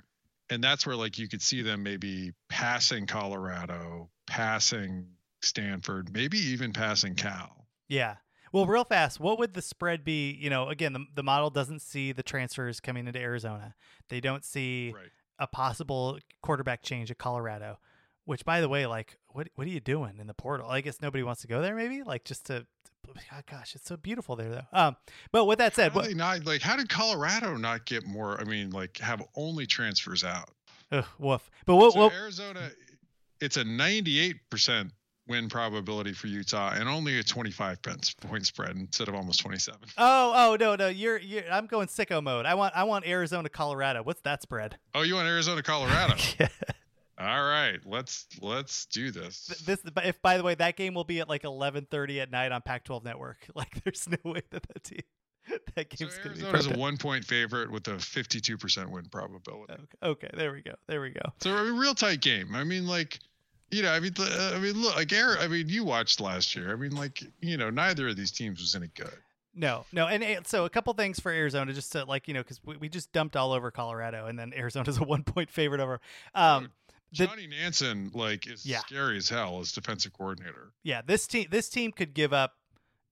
Speaker 4: And that's where like you could see them maybe passing Colorado, passing Stanford, maybe even passing Cal.
Speaker 1: Yeah. Well, real fast, what would the spread be? You know, again, the, the model doesn't see the transfers coming into Arizona. They don't see right. a possible quarterback change at Colorado. Which, by the way, like, what what are you doing in the portal? I guess nobody wants to go there. Maybe like just to, oh gosh, it's so beautiful there though. Um, but with that said,
Speaker 4: what, not like how did Colorado not get more? I mean, like have only transfers out.
Speaker 1: Ugh, woof. But what,
Speaker 4: so
Speaker 1: what
Speaker 4: Arizona? It's a ninety eight percent win probability for Utah and only a 25 point spread instead of almost 27.
Speaker 1: Oh, oh no, no, you're, you're I'm going sicko mode. I want I want Arizona Colorado. What's that spread?
Speaker 4: Oh, you want Arizona Colorado? yeah. All right, let's let's do this.
Speaker 1: This, if by the way, that game will be at like 11:30 at night on Pac-12 Network. Like, there's no way that that team that game's so
Speaker 4: gonna be. is a one point favorite with a 52% win probability.
Speaker 1: Okay, okay, there we go, there we go.
Speaker 4: So a real tight game. I mean, like, you know, I mean, I mean, look, like, Air, I mean, you watched last year. I mean, like, you know, neither of these teams was any good.
Speaker 1: No, no, and, so a couple things for Arizona, just to like you know, because we, we just dumped all over Colorado, and then Arizona's a one point favorite over. Um,
Speaker 4: Johnny Nansen like is yeah. scary as hell as defensive coordinator.
Speaker 1: Yeah, this team this team could give up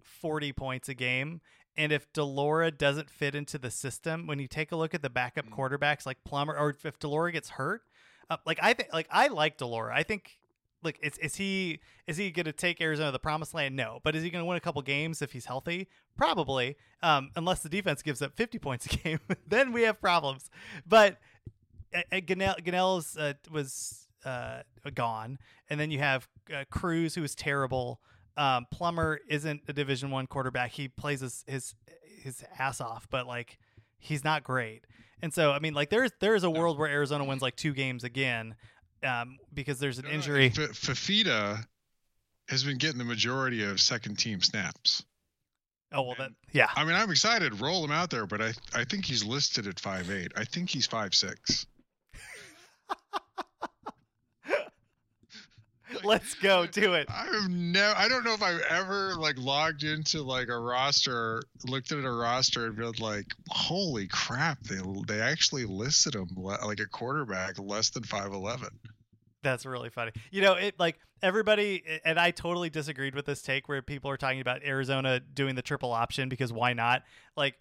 Speaker 1: 40 points a game and if de Laura doesn't fit into the system, when you take a look at the backup mm-hmm. quarterbacks like Plummer or if de Laura gets hurt, uh, like I think like I like de Laura, I think like is is he is he going to take Arizona to the promised land? No, but is he going to win a couple games if he's healthy? Probably. Um, unless the defense gives up 50 points a game, then we have problems. But Gunnell uh, was uh, gone, and then you have uh, Cruz, who is terrible. Um, Plummer isn't a Division One quarterback. He plays his, his his ass off, but like he's not great. And so, I mean, like there's there is a world where Arizona wins like two games again, um, because there's an injury.
Speaker 4: F- Fifita has been getting the majority of second team snaps.
Speaker 1: Oh well, then yeah.
Speaker 4: I mean, I'm excited. Roll him out there, but I I think he's listed at five eight. I think he's five six.
Speaker 1: Let's go. Do it.
Speaker 4: I've never. I don't know if I've ever like logged into like a roster, looked at a roster, and been like, "Holy crap! They they actually listed him like a quarterback less than five eleven.
Speaker 1: That's really funny. You know, it like everybody, and I totally disagreed with this take where people are talking about Arizona doing the triple option because why not? Like,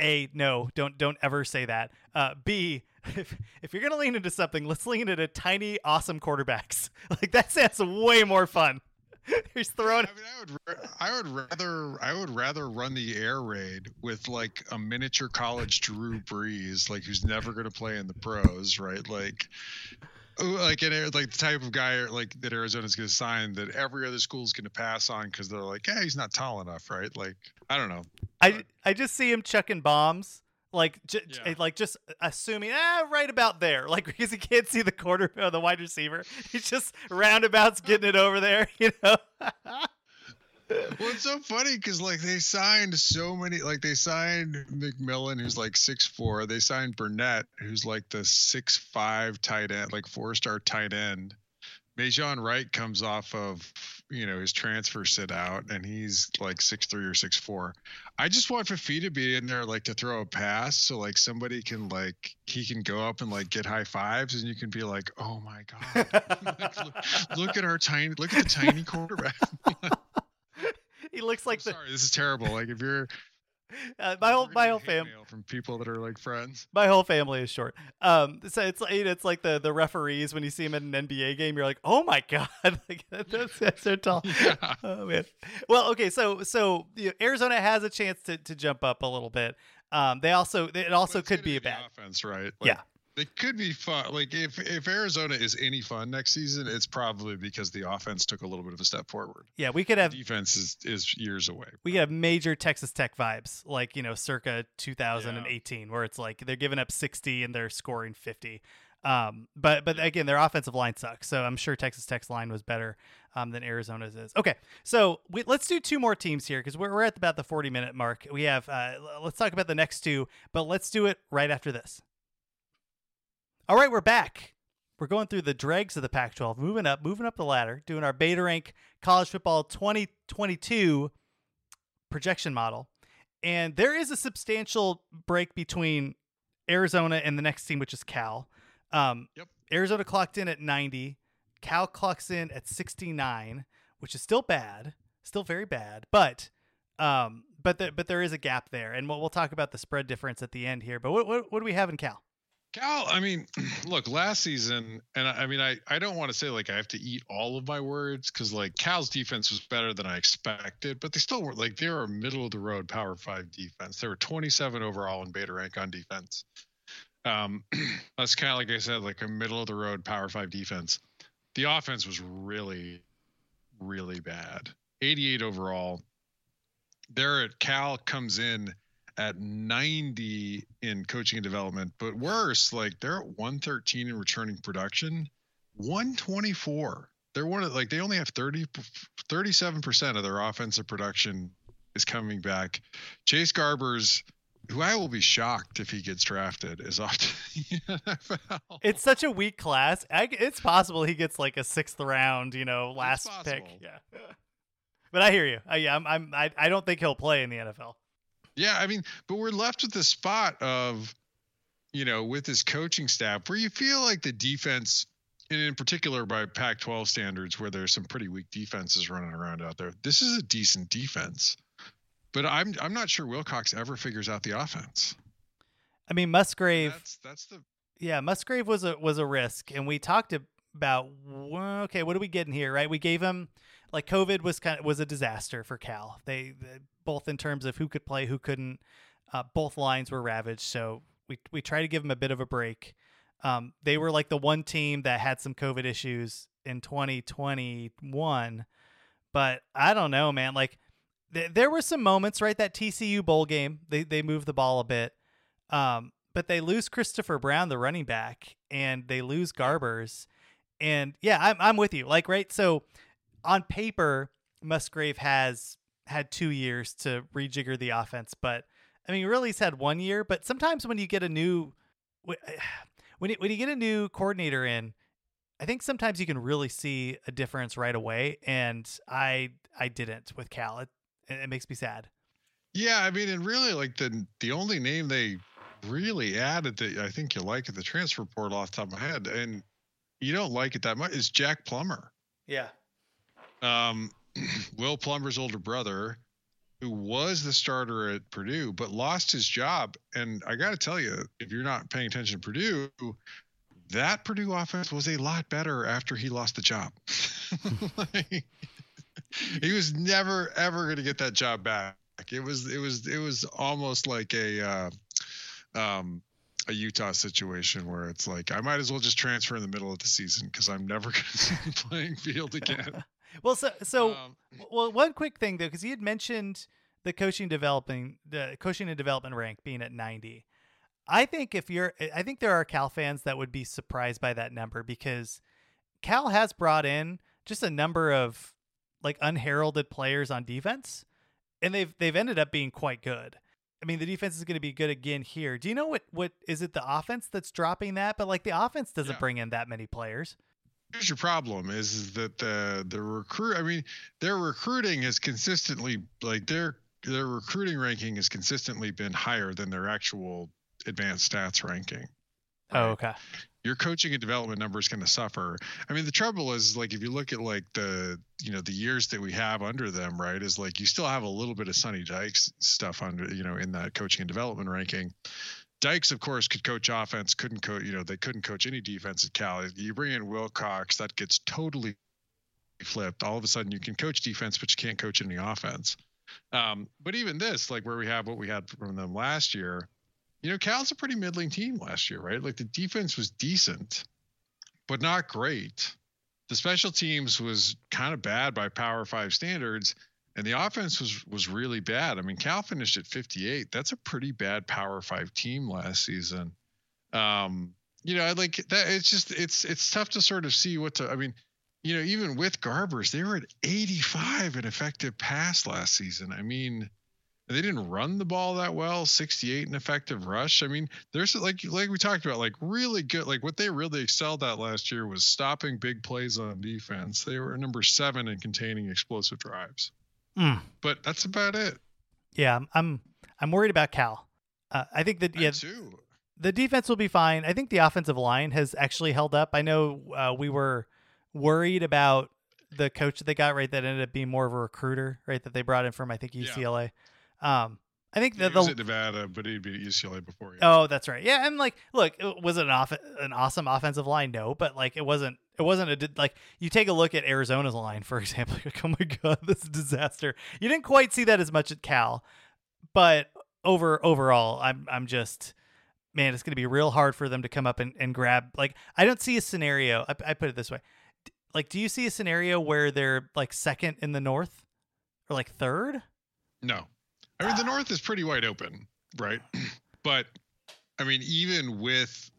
Speaker 1: a no, don't don't ever say that. Uh, B, if if you're gonna lean into something, let's lean into tiny, awesome quarterbacks. Like that sounds way more fun. He's throwing.
Speaker 4: I mean, I would, I would rather, I would rather run the air raid with like a miniature college Drew Brees, like who's never going to play in the pros, right? Like, like an like the type of guy like that Arizona's going to sign that every other school's going to pass on because they're like, hey, he's not tall enough, right? Like, I don't know.
Speaker 1: I I just see him chucking bombs. Like, j- yeah. like just assuming, ah, right about there, like because he can't see the quarter, of the wide receiver. He's just roundabouts getting it over there, you know.
Speaker 4: well, it's so funny because like they signed so many, like they signed McMillan, who's like six four. They signed Burnett, who's like the six five tight end, like four star tight end. Majon Wright comes off of you know his transfer sit out, and he's like six three or six four. I just want Fifita to be in there like to throw a pass, so like somebody can like he can go up and like get high fives, and you can be like, oh my god, like, look, look, at our tiny, look at the tiny quarterback.
Speaker 1: he looks like the.
Speaker 4: Sorry, this is terrible. Like if you're.
Speaker 1: Uh, my whole my whole family
Speaker 4: from people that are like friends.
Speaker 1: My whole family is short. Um, so it's like it's like the the referees when you see them in an NBA game, you're like, oh my god, like, that's, that's so tall. Yeah. Oh man. Well, okay, so so you know, Arizona has a chance to to jump up a little bit. Um, they also it also could be a bad
Speaker 4: offense, right?
Speaker 1: Like, yeah.
Speaker 4: They could be fun. Like if if Arizona is any fun next season, it's probably because the offense took a little bit of a step forward.
Speaker 1: Yeah, we could have
Speaker 4: the defense is is years away.
Speaker 1: We could have major Texas Tech vibes, like you know, circa 2018, yeah. where it's like they're giving up 60 and they're scoring 50. Um, but but again, their offensive line sucks. So I'm sure Texas Tech's line was better um, than Arizona's is. Okay, so we, let's do two more teams here because we're, we're at about the 40 minute mark. We have uh, let's talk about the next two, but let's do it right after this. All right, we're back. We're going through the dregs of the Pac 12, moving up, moving up the ladder, doing our beta rank college football 2022 projection model. And there is a substantial break between Arizona and the next team, which is Cal. Um,
Speaker 4: yep.
Speaker 1: Arizona clocked in at 90. Cal clocks in at 69, which is still bad, still very bad, but um, but the, but there is a gap there, and we'll, we'll talk about the spread difference at the end here. But what, what, what do we have in Cal?
Speaker 4: Cal, I mean, look, last season, and I, I mean, I, I don't want to say like I have to eat all of my words because like Cal's defense was better than I expected, but they still were like they were a middle of the road Power Five defense. They were 27 overall in beta rank on defense. Um, that's kind of like I said, like a middle of the road Power Five defense. The offense was really, really bad. 88 overall. There at Cal comes in at 90 in coaching and development, but worse, like they're at 113 in returning production, 124. They're one of like they only have 30 37% of their offensive production is coming back. Chase Garbers who I will be shocked if he gets drafted is off to the NFL.
Speaker 1: It's such a weak class. it's possible he gets like a sixth round, you know, last pick. Yeah. But I hear you. I, yeah, I'm, I'm, I, I don't think he'll play in the NFL.
Speaker 4: Yeah, I mean, but we're left with the spot of, you know, with this coaching staff where you feel like the defense, and in particular by Pac 12 standards, where there's some pretty weak defenses running around out there, this is a decent defense. But I'm I'm not sure Wilcox ever figures out the offense.
Speaker 1: I mean, Musgrave.
Speaker 4: That's that's the
Speaker 1: yeah. Musgrave was a was a risk, and we talked about okay, what are we getting here? Right? We gave him like COVID was kind of was a disaster for Cal. They, they both in terms of who could play, who couldn't. Uh, both lines were ravaged, so we we try to give them a bit of a break. Um, they were like the one team that had some COVID issues in 2021, but I don't know, man. Like th- there were some moments, right? That TCU bowl game, they they moved the ball a bit, um, but they lose Christopher Brown, the running back, and they lose Garbers, and yeah, I'm I'm with you. Like right, so on paper, Musgrave has had two years to rejigger the offense, but I mean, really, he's had one year. But sometimes when you get a new when you, when you get a new coordinator in, I think sometimes you can really see a difference right away, and I I didn't with Cal. It, it makes me sad.
Speaker 4: Yeah, I mean, and really, like the the only name they really added that I think you like at the transfer portal off the top of my head, and you don't like it that much, is Jack Plummer.
Speaker 1: Yeah.
Speaker 4: Um, Will Plummer's older brother, who was the starter at Purdue, but lost his job. And I got to tell you, if you're not paying attention to Purdue, that Purdue offense was a lot better after he lost the job. like, he was never ever going to get that job back. It was it was it was almost like a uh, um, a Utah situation where it's like I might as well just transfer in the middle of the season because I'm never going to be playing field again.
Speaker 1: Well, so so um, well, one quick thing though, because he had mentioned the coaching developing the coaching and development rank being at 90. I think if you're, I think there are Cal fans that would be surprised by that number because Cal has brought in just a number of like unheralded players on defense, and they've they've ended up being quite good. I mean, the defense is going to be good again here. Do you know what what is it the offense that's dropping that? But like the offense doesn't yeah. bring in that many players.
Speaker 4: Here's your problem is that the the recruit I mean, their recruiting has consistently like their their recruiting ranking has consistently been higher than their actual advanced stats ranking.
Speaker 1: Oh, okay.
Speaker 4: Your coaching and development number is going to suffer. I mean, the trouble is like if you look at like the you know the years that we have under them, right? Is like you still have a little bit of Sonny Dykes stuff under you know in that coaching and development ranking. Dykes, of course, could coach offense, couldn't coach, you know, they couldn't coach any defense at Cal. You bring in Wilcox, that gets totally flipped. All of a sudden, you can coach defense, but you can't coach any offense. Um, but even this, like where we have what we had from them last year, you know, Cal's a pretty middling team last year, right? Like the defense was decent, but not great. The special teams was kind of bad by Power Five standards, and the offense was was really bad. I mean, Cal finished at 58. That's a pretty bad Power Five team last season. Um, you know, like that. It's just it's it's tough to sort of see what to. I mean, you know, even with Garbers, they were at 85 in effective pass last season. I mean they didn't run the ball that well 68 in effective rush i mean there's like like we talked about like really good like what they really excelled at last year was stopping big plays on defense they were number seven in containing explosive drives
Speaker 1: mm.
Speaker 4: but that's about it
Speaker 1: yeah i'm i'm worried about cal uh, i think that yeah
Speaker 4: too.
Speaker 1: the defense will be fine i think the offensive line has actually held up i know uh, we were worried about the coach that they got right that ended up being more of a recruiter right that they brought in from i think ucla yeah. Um, I think that
Speaker 4: he was the, at Nevada, but he'd be at UCLA before.
Speaker 1: Oh, that's right. Yeah, and like, look, was it an off an awesome offensive line? No, but like, it wasn't. It wasn't a like. You take a look at Arizona's line, for example. Like, oh my god, this is disaster. You didn't quite see that as much at Cal, but over overall, I'm I'm just man, it's going to be real hard for them to come up and, and grab. Like, I don't see a scenario. I, I put it this way: like, do you see a scenario where they're like second in the North or like third?
Speaker 4: No. I mean, the North is pretty wide open, right? but I mean, even with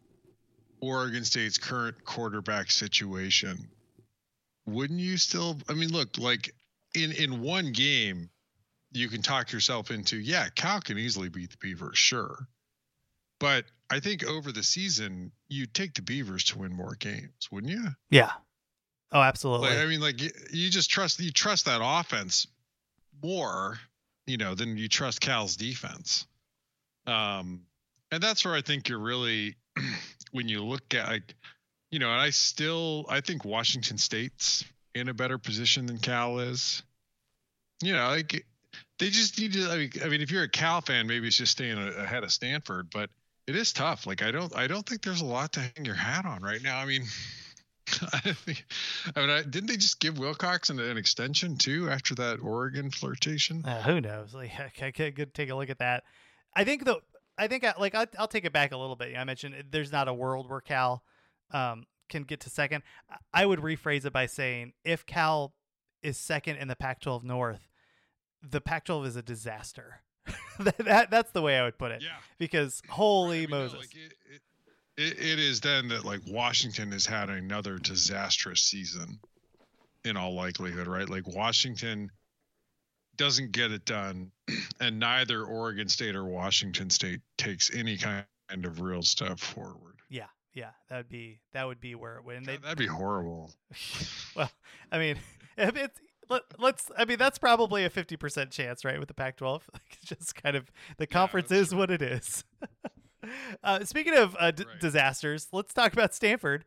Speaker 4: Oregon State's current quarterback situation, wouldn't you still? I mean, look, like in in one game, you can talk yourself into, yeah, Cal can easily beat the Beavers, sure. But I think over the season, you'd take the Beavers to win more games, wouldn't you?
Speaker 1: Yeah. Oh, absolutely.
Speaker 4: Like, I mean, like you just trust you trust that offense more you know, than you trust Cal's defense. Um, and that's where I think you're really, when you look at, like, you know, and I still, I think Washington State's in a better position than Cal is. You know, like they just need to. I mean, if you're a Cal fan, maybe it's just staying ahead of Stanford, but it is tough. Like I don't, I don't think there's a lot to hang your hat on right now. I mean, I, mean, I, didn't they just give Wilcox an, an, extension too after that Oregon flirtation?
Speaker 1: Uh, who knows? Like, I could take a look at that. I think though, I think I, like I'll, I'll, take it back a little bit. I mentioned there's not a world where Cal um, can get to second. I would rephrase it by saying if Cal is second in the Pac-12 North, the Pac-12 is a disaster. that, that, that's the way I would put it.
Speaker 4: Yeah.
Speaker 1: Because holy right, I mean, Moses. No, like
Speaker 4: it, it, it, it is then that like Washington has had another disastrous season in all likelihood, right? Like Washington doesn't get it done, and neither Oregon State or Washington State takes any kind of real step forward.
Speaker 1: Yeah, Yeah, that would be that would be where it would.
Speaker 4: God, that'd be horrible.
Speaker 1: well, I mean, if it's let, us I mean, that's probably a fifty percent chance, right? With the Pac-12, like, just kind of the conference yeah, is true. what it is. uh, speaking of uh, d- right. disasters, let's talk about Stanford.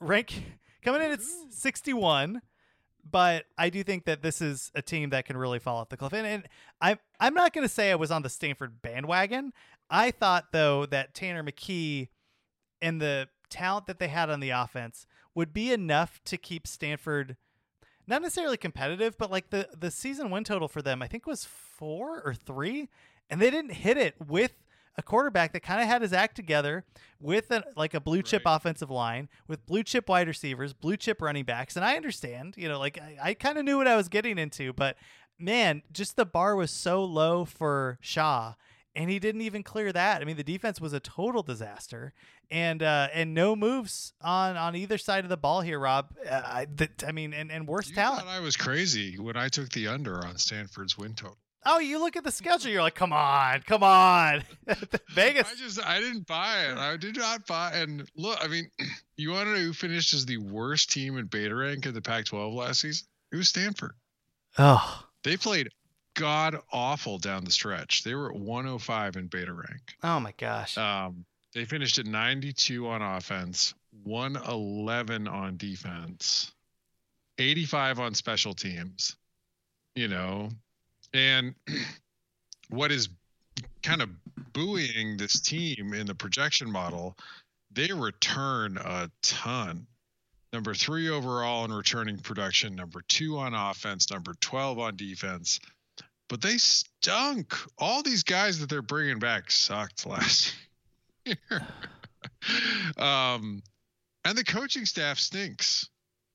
Speaker 1: Rank coming in at sixty-one but I do think that this is a team that can really fall off the cliff. And, and I'm I'm not going to say I was on the Stanford bandwagon. I thought though that Tanner McKee and the talent that they had on the offense would be enough to keep Stanford not necessarily competitive, but like the the season win total for them I think was 4 or 3 and they didn't hit it with a quarterback that kind of had his act together with a, like a blue chip right. offensive line, with blue chip wide receivers, blue chip running backs. And I understand, you know, like I, I kind of knew what I was getting into, but man, just the bar was so low for Shaw. And he didn't even clear that. I mean, the defense was a total disaster, and uh, and no moves on on either side of the ball here, Rob. Uh, I, the, I mean, and and worst
Speaker 4: you
Speaker 1: talent.
Speaker 4: I was crazy when I took the under on Stanford's win total.
Speaker 1: Oh, you look at the schedule. You're like, come on, come on, Vegas.
Speaker 4: I just, I didn't buy it. I did not buy. And look, I mean, you want to know who finished as the worst team in beta rank in the Pac-12 last season? It was Stanford.
Speaker 1: Oh,
Speaker 4: they played god awful down the stretch. They were at 105 in beta rank.
Speaker 1: Oh my gosh.
Speaker 4: Um, they finished at 92 on offense, 111 on defense, 85 on special teams. You know, and what is kind of buoying this team in the projection model, they return a ton. Number three overall in returning production, number two on offense, number 12 on defense. But they stunk. All these guys that they're bringing back sucked last year. um, and the coaching staff stinks.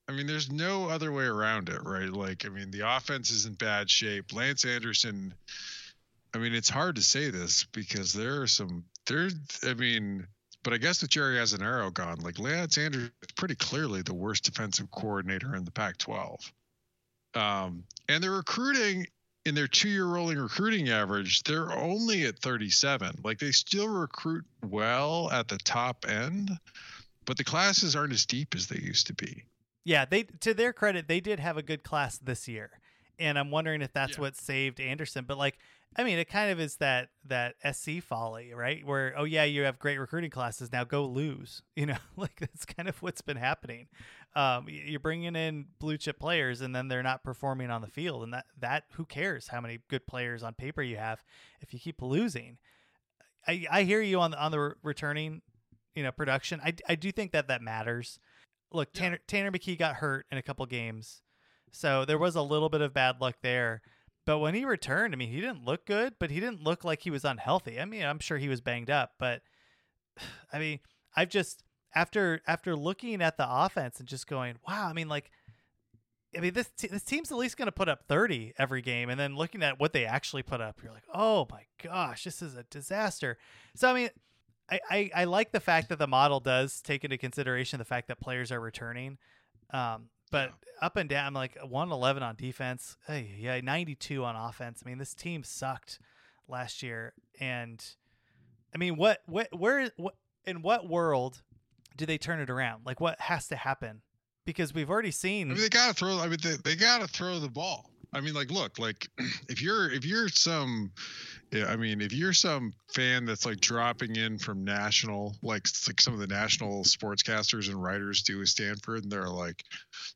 Speaker 4: I mean, there's no other way around it, right? Like, I mean, the offense is in bad shape. Lance Anderson, I mean, it's hard to say this because there are some, there, I mean, but I guess with Jerry Azzinaro gone, like Lance Anderson is pretty clearly the worst defensive coordinator in the Pac 12. Um, and they're recruiting in their two year rolling recruiting average, they're only at 37. Like, they still recruit well at the top end, but the classes aren't as deep as they used to be.
Speaker 1: Yeah, they to their credit, they did have a good class this year. And I'm wondering if that's yeah. what saved Anderson. But like, I mean, it kind of is that that SC folly, right? Where oh yeah, you have great recruiting classes, now go lose. You know, like that's kind of what's been happening. Um, you're bringing in blue chip players, and then they're not performing on the field, and that that who cares how many good players on paper you have if you keep losing. I I hear you on the on the returning, you know, production. I I do think that that matters look, Tanner. Tanner McKee got hurt in a couple games, so there was a little bit of bad luck there. But when he returned, I mean, he didn't look good, but he didn't look like he was unhealthy. I mean, I'm sure he was banged up, but I mean, I've just after after looking at the offense and just going, wow. I mean, like, I mean, this t- this team's at least going to put up 30 every game, and then looking at what they actually put up, you're like, oh my gosh, this is a disaster. So I mean, I, I, I like the fact that the model does take into consideration the fact that players are returning. Um, but yeah. up and down, I'm like 111 on defense. Hey, yeah, 92 on offense. I mean, this team sucked last year. And I mean, what, what, where, what, in what world do they turn it around? Like, what has to happen? Because we've already seen.
Speaker 4: I mean, they got to throw. I mean, they, they got to throw the ball. I mean, like, look, like, if you're if you're some, yeah, I mean, if you're some fan that's like dropping in from national, like like some of the national sportscasters and writers do with Stanford, and they're like,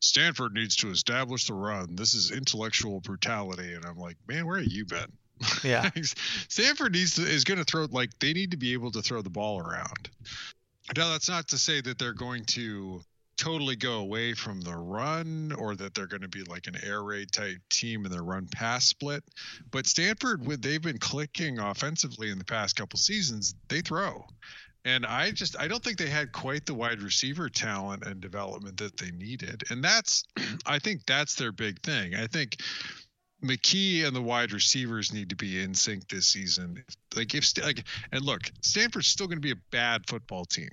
Speaker 4: Stanford needs to establish the run. This is intellectual brutality, and I'm like, man, where have you been?
Speaker 1: Yeah,
Speaker 4: Stanford needs to, is going to throw like they need to be able to throw the ball around. Now, that's not to say that they're going to totally go away from the run or that they're going to be like an air raid type team in their run pass split. But Stanford, they've been clicking offensively in the past couple seasons, they throw. And I just I don't think they had quite the wide receiver talent and development that they needed. And that's I think that's their big thing. I think McKee and the wide receivers need to be in sync this season. Like if like and look, Stanford's still going to be a bad football team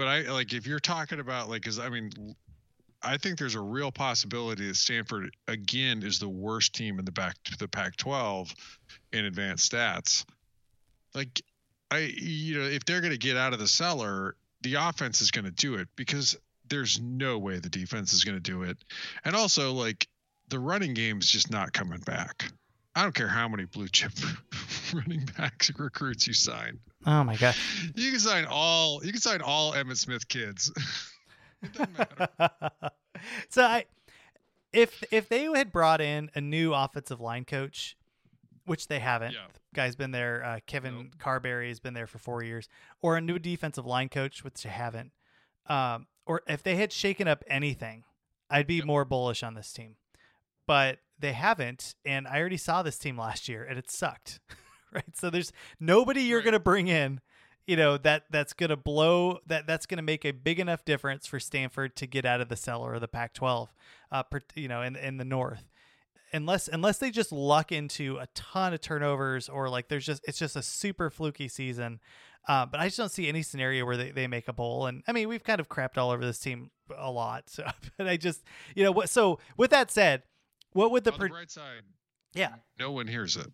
Speaker 4: but I like if you're talking about like, because I mean, I think there's a real possibility that Stanford again is the worst team in the back to the Pac-12 in advanced stats. Like, I you know if they're going to get out of the cellar, the offense is going to do it because there's no way the defense is going to do it. And also, like, the running game's just not coming back. I don't care how many blue chip running backs recruits you sign.
Speaker 1: Oh my god!
Speaker 4: You can sign all. You can sign all Emmitt Smith kids. it doesn't matter.
Speaker 1: so I, if if they had brought in a new offensive line coach, which they haven't,
Speaker 4: Yeah.
Speaker 1: the guy's been there. Uh, Kevin Carberry has been there for four years, or a new defensive line coach, which they haven't. Um, or if they had shaken up anything, I'd be more bullish on this team. But they haven't, and I already saw this team last year, and it sucked. right? So there's nobody you're going to bring in, you know, that that's going to blow that that's going to make a big enough difference for Stanford to get out of the cellar of the Pac-12, uh, per- you know, in in the North. Unless unless they just luck into a ton of turnovers or like there's just it's just a super fluky season. Uh, but I just don't see any scenario where they, they make a bowl. And I mean, we've kind of crapped all over this team a lot. So, but I just, you know, what? So with that said, what would the,
Speaker 4: the bright side,
Speaker 1: yeah,
Speaker 4: no one hears it.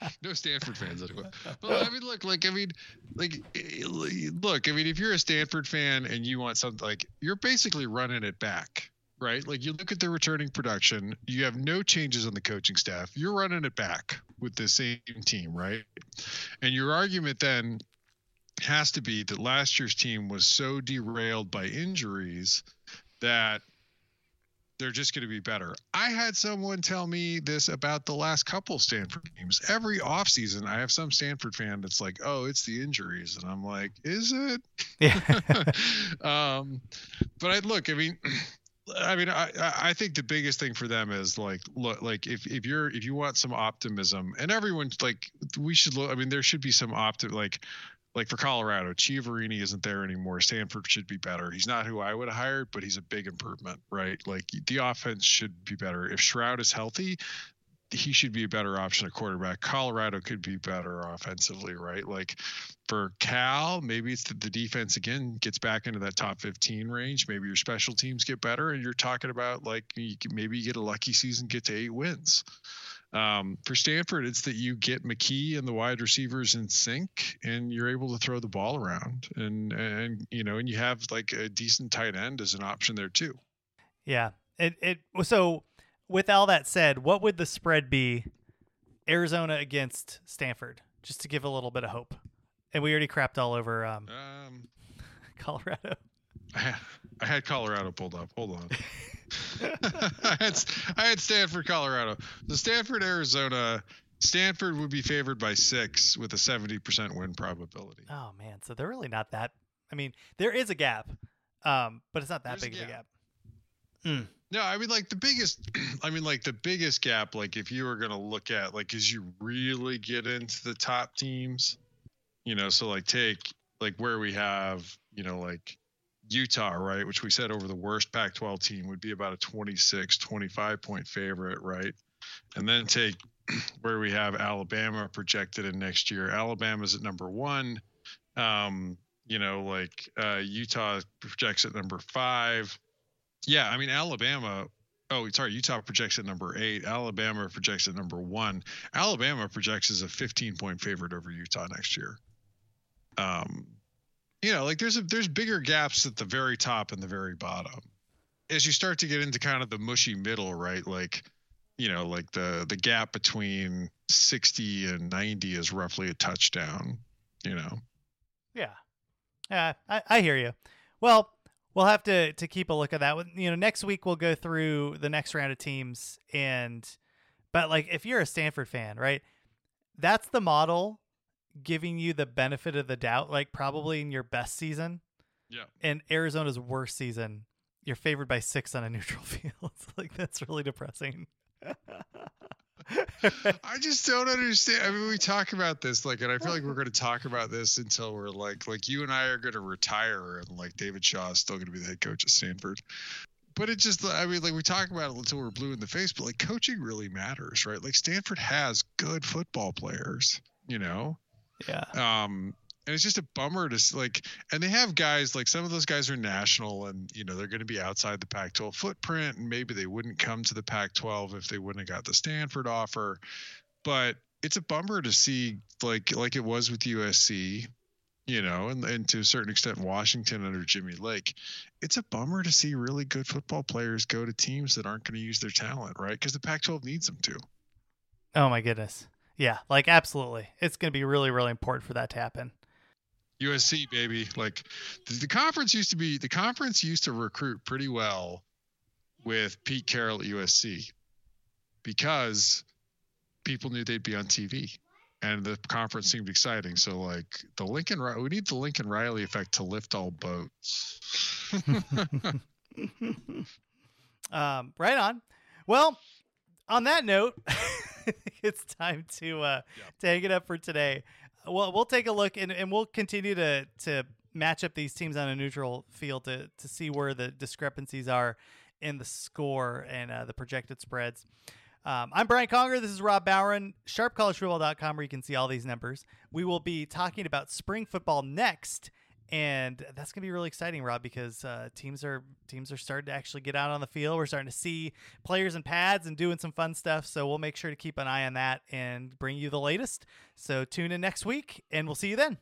Speaker 4: no Stanford fans anyway. But I mean, look, like I mean, like eh, look, I mean, if you're a Stanford fan and you want something like you're basically running it back, right? Like you look at the returning production, you have no changes on the coaching staff. You're running it back with the same team, right? And your argument then has to be that last year's team was so derailed by injuries that they're just going to be better. I had someone tell me this about the last couple Stanford games. Every offseason, I have some Stanford fan that's like, "Oh, it's the injuries," and I'm like, "Is it?"
Speaker 1: Yeah.
Speaker 4: um, but I look. I mean. I mean, I I think the biggest thing for them is like look like if if you're if you want some optimism and everyone's like we should look. I mean, there should be some optim like like for Colorado, Chiaverini isn't there anymore. Sanford should be better. He's not who I would have hired, but he's a big improvement, right? Like the offense should be better. If Shrout is healthy, he should be a better option at quarterback. Colorado could be better offensively, right? Like for Cal, maybe it's the, the defense again gets back into that top 15 range. Maybe your special teams get better, and you're talking about like maybe you get a lucky season, get to eight wins. Um, for Stanford, it's that you get McKee and the wide receivers in sync, and you're able to throw the ball around, and and you know, and you have like a decent tight end as an option there too.
Speaker 1: Yeah. It it so with all that said, what would the spread be Arizona against Stanford? Just to give a little bit of hope. And we already crapped all over um,
Speaker 4: Um,
Speaker 1: Colorado.
Speaker 4: I had, I had Colorado pulled up. Hold on. I had I had Stanford, Colorado. The Stanford, Arizona. Stanford would be favored by six with a 70% win probability.
Speaker 1: Oh man, so they're really not that I mean, there is a gap. Um, but it's not that
Speaker 4: There's a
Speaker 1: big of a
Speaker 4: gap.
Speaker 1: gap.
Speaker 4: No, I mean like the biggest I mean like the biggest gap like if you were going to look at like as you really get into the top teams, you know, so like take like where we have, you know, like Utah, right, which we said over the worst Pac-12 team would be about a 26, 25 point favorite, right? And then take where we have Alabama projected in next year. Alabama's at number 1. Um, you know, like uh Utah projects at number 5. Yeah, I mean Alabama. Oh, sorry, Utah projects at number eight. Alabama projects at number one. Alabama projects as a 15 point favorite over Utah next year. Um, you know, like there's a, there's bigger gaps at the very top and the very bottom. As you start to get into kind of the mushy middle, right? Like, you know, like the the gap between 60 and 90 is roughly a touchdown. You know.
Speaker 1: Yeah. Yeah, I, I hear you. Well, we'll have to to keep a look at that. You know, next week we'll go through the next round of teams and but like if you're a Stanford fan, right? That's the model giving you the benefit of the doubt like probably in your best season
Speaker 4: Yeah.
Speaker 1: and Arizona's worst season, you're favored by 6 on a neutral field. like that's really depressing.
Speaker 4: I just don't understand. I mean, we talk about this like, and I feel like we're going to talk about this until we're like, like you and I are going to retire, and like David Shaw is still going to be the head coach at Stanford. But it just, I mean, like we talk about it until we're blue in the face, but like coaching really matters, right? Like Stanford has good football players, you know.
Speaker 1: Yeah.
Speaker 4: Um, and it's just a bummer to like, and they have guys like some of those guys are national, and you know they're going to be outside the Pac-12 footprint, and maybe they wouldn't come to the Pac-12 if they wouldn't have got the Stanford offer. But it's a bummer to see like like it was with USC, you know, and, and to a certain extent, Washington under Jimmy Lake. It's a bummer to see really good football players go to teams that aren't going to use their talent, right? Because the Pac 12 needs them to.
Speaker 1: Oh, my goodness. Yeah, like absolutely. It's going to be really, really important for that to happen.
Speaker 4: USC, baby. Like the, the conference used to be, the conference used to recruit pretty well with Pete Carroll at USC because people knew they'd be on TV and the conference seemed exciting. So like the Lincoln, we need the Lincoln Riley effect to lift all boats.
Speaker 1: um, right on. Well, on that note, it's time to uh, yep. to hang it up for today. Well, we'll take a look and, and we'll continue to to match up these teams on a neutral field to to see where the discrepancies are in the score and uh, the projected spreads. Um, I'm Brian Conger. This is Rob Bowen, sharpcollegefootball.com, where you can see all these numbers. We will be talking about spring football next, and that's going to be really exciting, Rob, because uh, teams are teams are starting to actually get out on the field. We're starting to see players in pads and doing some fun stuff. So we'll make sure to keep an eye on that and bring you the latest. So tune in next week, and we'll see you then.